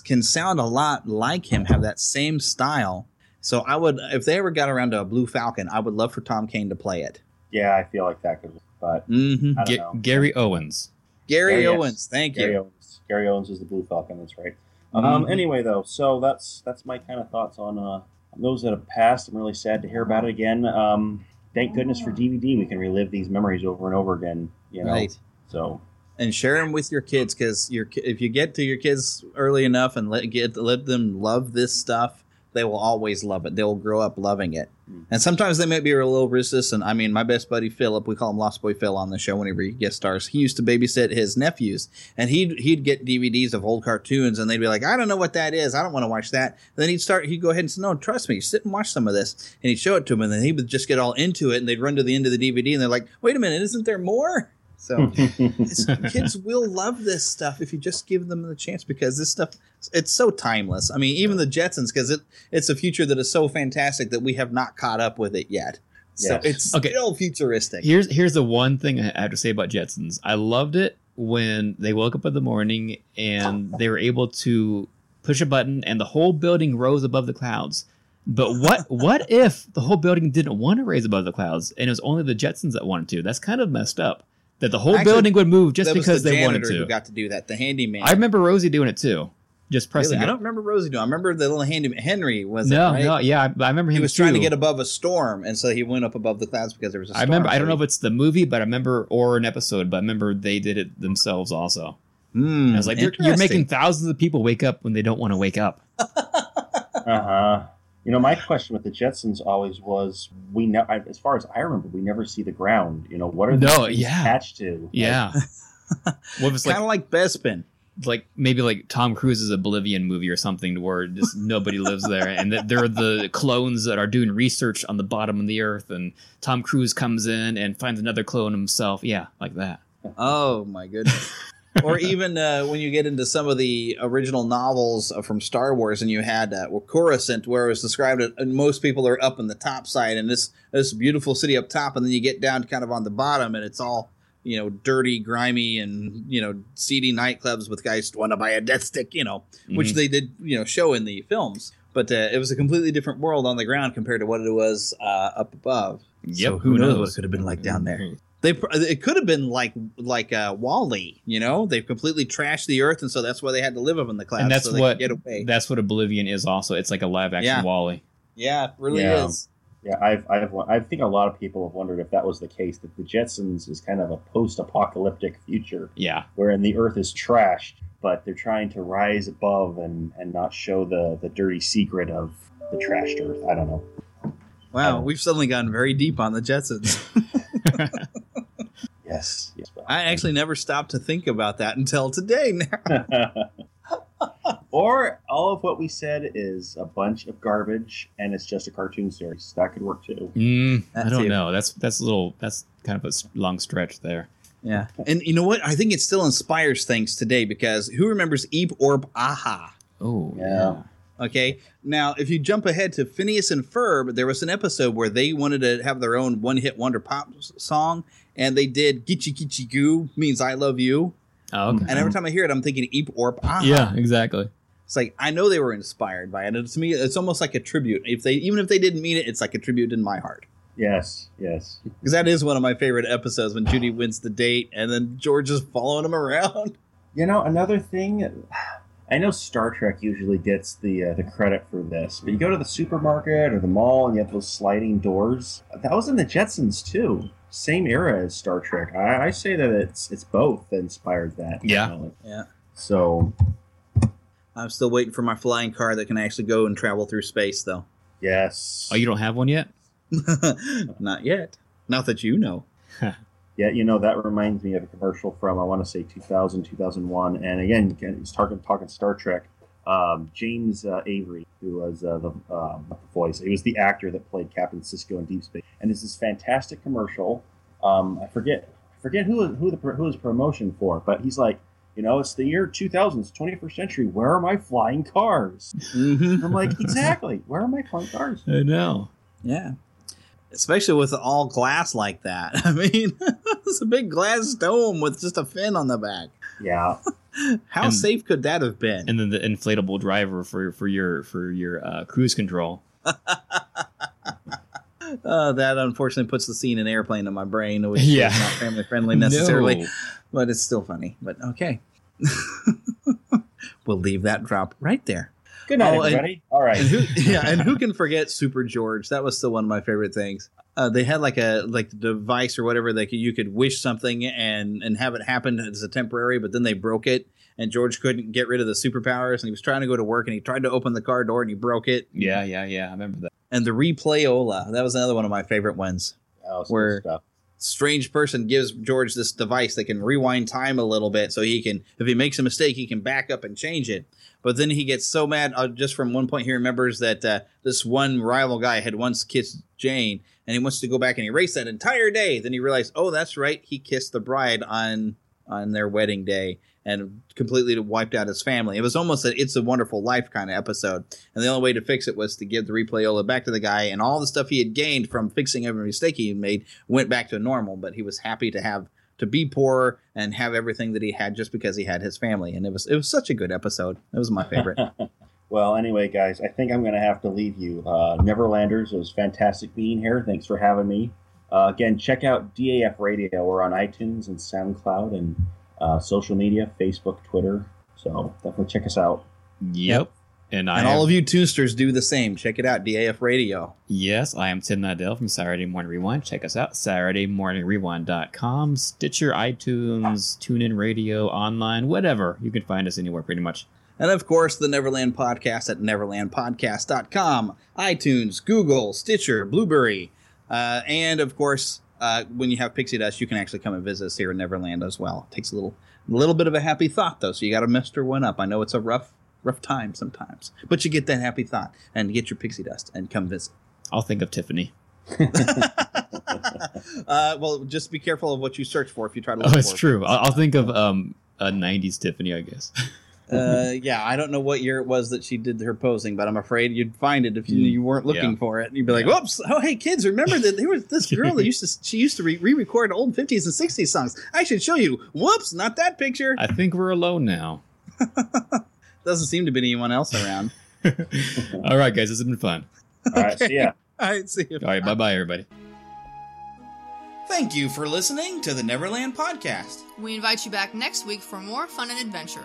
can sound a lot like him, have that same style. So I would, if they ever got around to a Blue Falcon, I would love for Tom Kane to play it. Yeah, I feel like that could. But Mm-hmm. I don't Ga- know. Gary Owens. Gary yes. Owens, thank Gary you. Owens. Gary Owens is the Blue Falcon. That's right. Um, Mhm. Anyway, though, so that's that's my kind of thoughts on uh, on those that have passed. I'm really sad to hear about it again. Um, thank goodness for DVD. We can relive these memories over and over again. You know. Right. So And share them with your kids because your if you get to your kids early enough and let get let them love this stuff, they will always love it. They will grow up loving it. Mm-hmm. And sometimes they might be a little resistant. I mean, my best buddy Philip, we call him Lost Boy Phil on the show whenever he guest stars. He used to babysit his nephews, and he'd he'd get DVDs of old cartoons, and they'd be like, "I don't know what that is. I don't want to watch that." then he'd start. He'd go ahead and say, "No, trust me. Sit and watch some of this." And he'd show it to him, and then he would just get all into it, and they'd run to the end of the DVD, and they're like, "Wait a minute, isn't there more?" So hmm. kids will love this stuff if you just give them the chance because this stuff it's so timeless. I mean, even the Jetsons because it it's a future that is so fantastic that we have not caught up with it yet. So Yes. it's Okay. still futuristic. Here's here's the one thing I have to say about Jetsons. I loved it when they woke up in the morning and they were able to push a button and the whole building rose above the clouds. But what what if the whole building didn't want to raise above the clouds and it was only the Jetsons that wanted to? That's kind of messed up. That the whole Actually, building would move just because the they wanted to. Who got to do that? The handyman. I remember Rosie doing it too. Just pressing. Really? I don't remember Rosie doing. I remember the little handy Henry was it, No, right? no, yeah, I, I remember him. He was trying to get above a storm, and so he went up above the clouds because there was a I storm. I remember. I don't know if it's the movie, but I remember or an episode. But I remember they did it themselves also. Hmm, I was like, you're, you're making thousands of people wake up when they don't want to wake up. Uh huh. You know, my question with the Jetsons always was: we know, as far as I remember, we never see the ground. You know, what are No, these yeah. attached to? Yeah. what if it's like kind of like Bespin? like maybe like Tom Cruise's Oblivion movie or something, where just nobody lives there, and that they're the clones that are doing research on the bottom of the earth, and Tom Cruise comes in and finds another clone himself. Yeah, like that. Oh my goodness. or even uh, when you get into some of the original novels uh, from Star Wars, and you had uh, Coruscant, where it was described uh, most people are up in the top side, and this this beautiful city up top, and then you get down kind of on the bottom, and it's all you know dirty, grimy, and you know seedy nightclubs with guys want to buy a death stick, you know, which Mhm. they did you know show in the films. But uh, it was a completely different world on the ground compared to what it was uh, up above. Yep, So who, who knows, knows? what it could have been like down there? They it could have been like like uh, WALL-E, you know. They've completely trashed the earth, and so that's why they had to live up in the clouds. and that's so what get away. that's what Oblivion is. Also, it's like a live action Yeah. WALL-E. Yeah, it really Yeah. is. Yeah, I've, I've, I think a lot of people have wondered if that was the case. That the Jetsons is kind of a post-apocalyptic future, Yeah, wherein the Earth is trashed, but they're trying to rise above and, and not show the, the dirty secret of the trashed Earth. I don't know. Wow, we've suddenly gotten very deep on the Jetsons. Yes, yes. I actually never stopped to think about that until today. Now, or all of what we said is a bunch of garbage, and it's just a cartoon series. That could work too. mm, I don't too. know. That's that's a little. That's kind of a long stretch there. yeah, and you know what? I think it still inspires things today because who remembers Eep Orb Aha? Oh Yeah. Okay. Now, if you jump ahead to Phineas and Ferb, there was an episode where they wanted to have their own one-hit wonder pop song, and they did "Gitchy Gitchy Goo" means "I love you." Oh, okay. And every time I hear it, I'm thinking "Eep Orp." Aha. yeah, exactly. It's like I know they were inspired by it. And to me, it's almost like a tribute. If they, even if they didn't mean it, it's like a tribute in my heart. Yes, yes. Because that is one of my favorite episodes when Judy wins the date, and then George is following him around. You know, another thing. I know Star Trek usually gets the uh, the credit for this, but you go to the supermarket or the mall and you have those sliding doors. That was in the Jetsons too. Same era as Star Trek. I, I say that it's it's both that inspired that. Yeah. technology. Yeah. So I'm still waiting for my flying car that can actually go and travel through space, though. yes. Oh, you don't have one yet? Not yet. Not that you know. Yeah, you know that reminds me of a commercial from I want to say 2000, 2001, and again, again, he's talking talking Star Trek. Um, James uh, Avery, who was uh, the, um, the voice, he was the actor that played Captain Sisko in Deep Space, and it's this fantastic commercial. Um, I forget I forget who who the who his promotion for, but he's like, you know, it's the year 2000, it's 21st century. Where are my flying cars? Mm-hmm. I'm like, exactly. Where are my flying cars? I know. Yeah. Especially with all glass like that. I mean, it's a big glass dome with just a fin on the back. Yeah. How And- safe could that have been? And then the inflatable driver for for your for your uh, cruise control. Uh, that unfortunately puts the scene in airplane in my brain, which Yeah. is not family friendly necessarily, No. but it's still funny. But okay, we'll leave that drop right there. Good night, Oh, and- All right. And who, yeah, and who can forget Super George? That was still one of my favorite things. Uh, they had like a like device or whatever that you could wish something and and have it happen as a temporary, but then they broke it, and George couldn't get rid of the superpowers, and he was trying to go to work, and he tried to open the car door, and he broke it. Yeah, yeah, yeah. I remember that. And the replayola, that was another one of my favorite ones. Oh, Where- stuff. Strange person gives George this device that can rewind time a little bit, so he can, if he makes a mistake, he can back up and change it. But then he gets so mad uh, just from one point he remembers that uh, this one rival guy had once kissed Jane, and he wants to go back and erase that entire day. Then he realized, oh, that's right, he kissed the bride on on their wedding day and completely wiped out his family. It was almost a "It's a Wonderful Life" kind of episode, and the only way to fix it was to give the replayola back to the guy, and all the stuff he had gained from fixing every mistake he had made went back to normal. But he was happy to have to be poor and have everything that he had just because he had his family, and it was it was such a good episode. It was my favorite. Well, anyway, guys, I think I'm going to have to leave you. Uh, Neverlanders, it was fantastic being here. Thanks for having me. Uh, again, check out DAF Radio. We're on iTunes and SoundCloud and uh, social media Facebook, Twitter. So definitely check us out. Yep. And I And all have- of you Tunesters do the same. Check it out, DAF Radio. Yes, I am Tim Nydell from Saturday Morning Rewind. Check us out, SaturdayMorningRewind.com, Stitcher, iTunes, TuneIn Radio, online, whatever. You can find us anywhere pretty much. And of course, the Neverland Podcast at neverlandpodcast.com, iTunes, Google, Stitcher, Blubrry. Uh, and of course, uh, when you have Pixie Dust, you can actually come and visit us here in Neverland as well. It takes a little, a little bit of a happy thought though, so you got to muster one up. I know it's a rough, rough time sometimes, but you get that happy thought and get your Pixie Dust and come visit. I'll think of Tiffany. Uh, well, just be careful of what you search for if you try to. Oh, it's for it. true. I'll, I'll think of um, a 90s Tiffany, I guess. uh, yeah, I don't know what year it was that she did her posing, but I'm afraid you'd find it if you, you weren't looking Yeah. for it. You'd be like, "Whoops! Oh, hey, kids, remember that there was this girl that used to she used to re- re-record old 50s and 60s songs. I should show you. Whoops! Not that picture. I think we're alone now. Doesn't seem to be anyone else around. All right, guys, this has been fun. All right, see ya. All right, see you. All right, bye bye, everybody. Thank you for listening to the Neverland Podcast. We invite you back next week for more fun and adventure.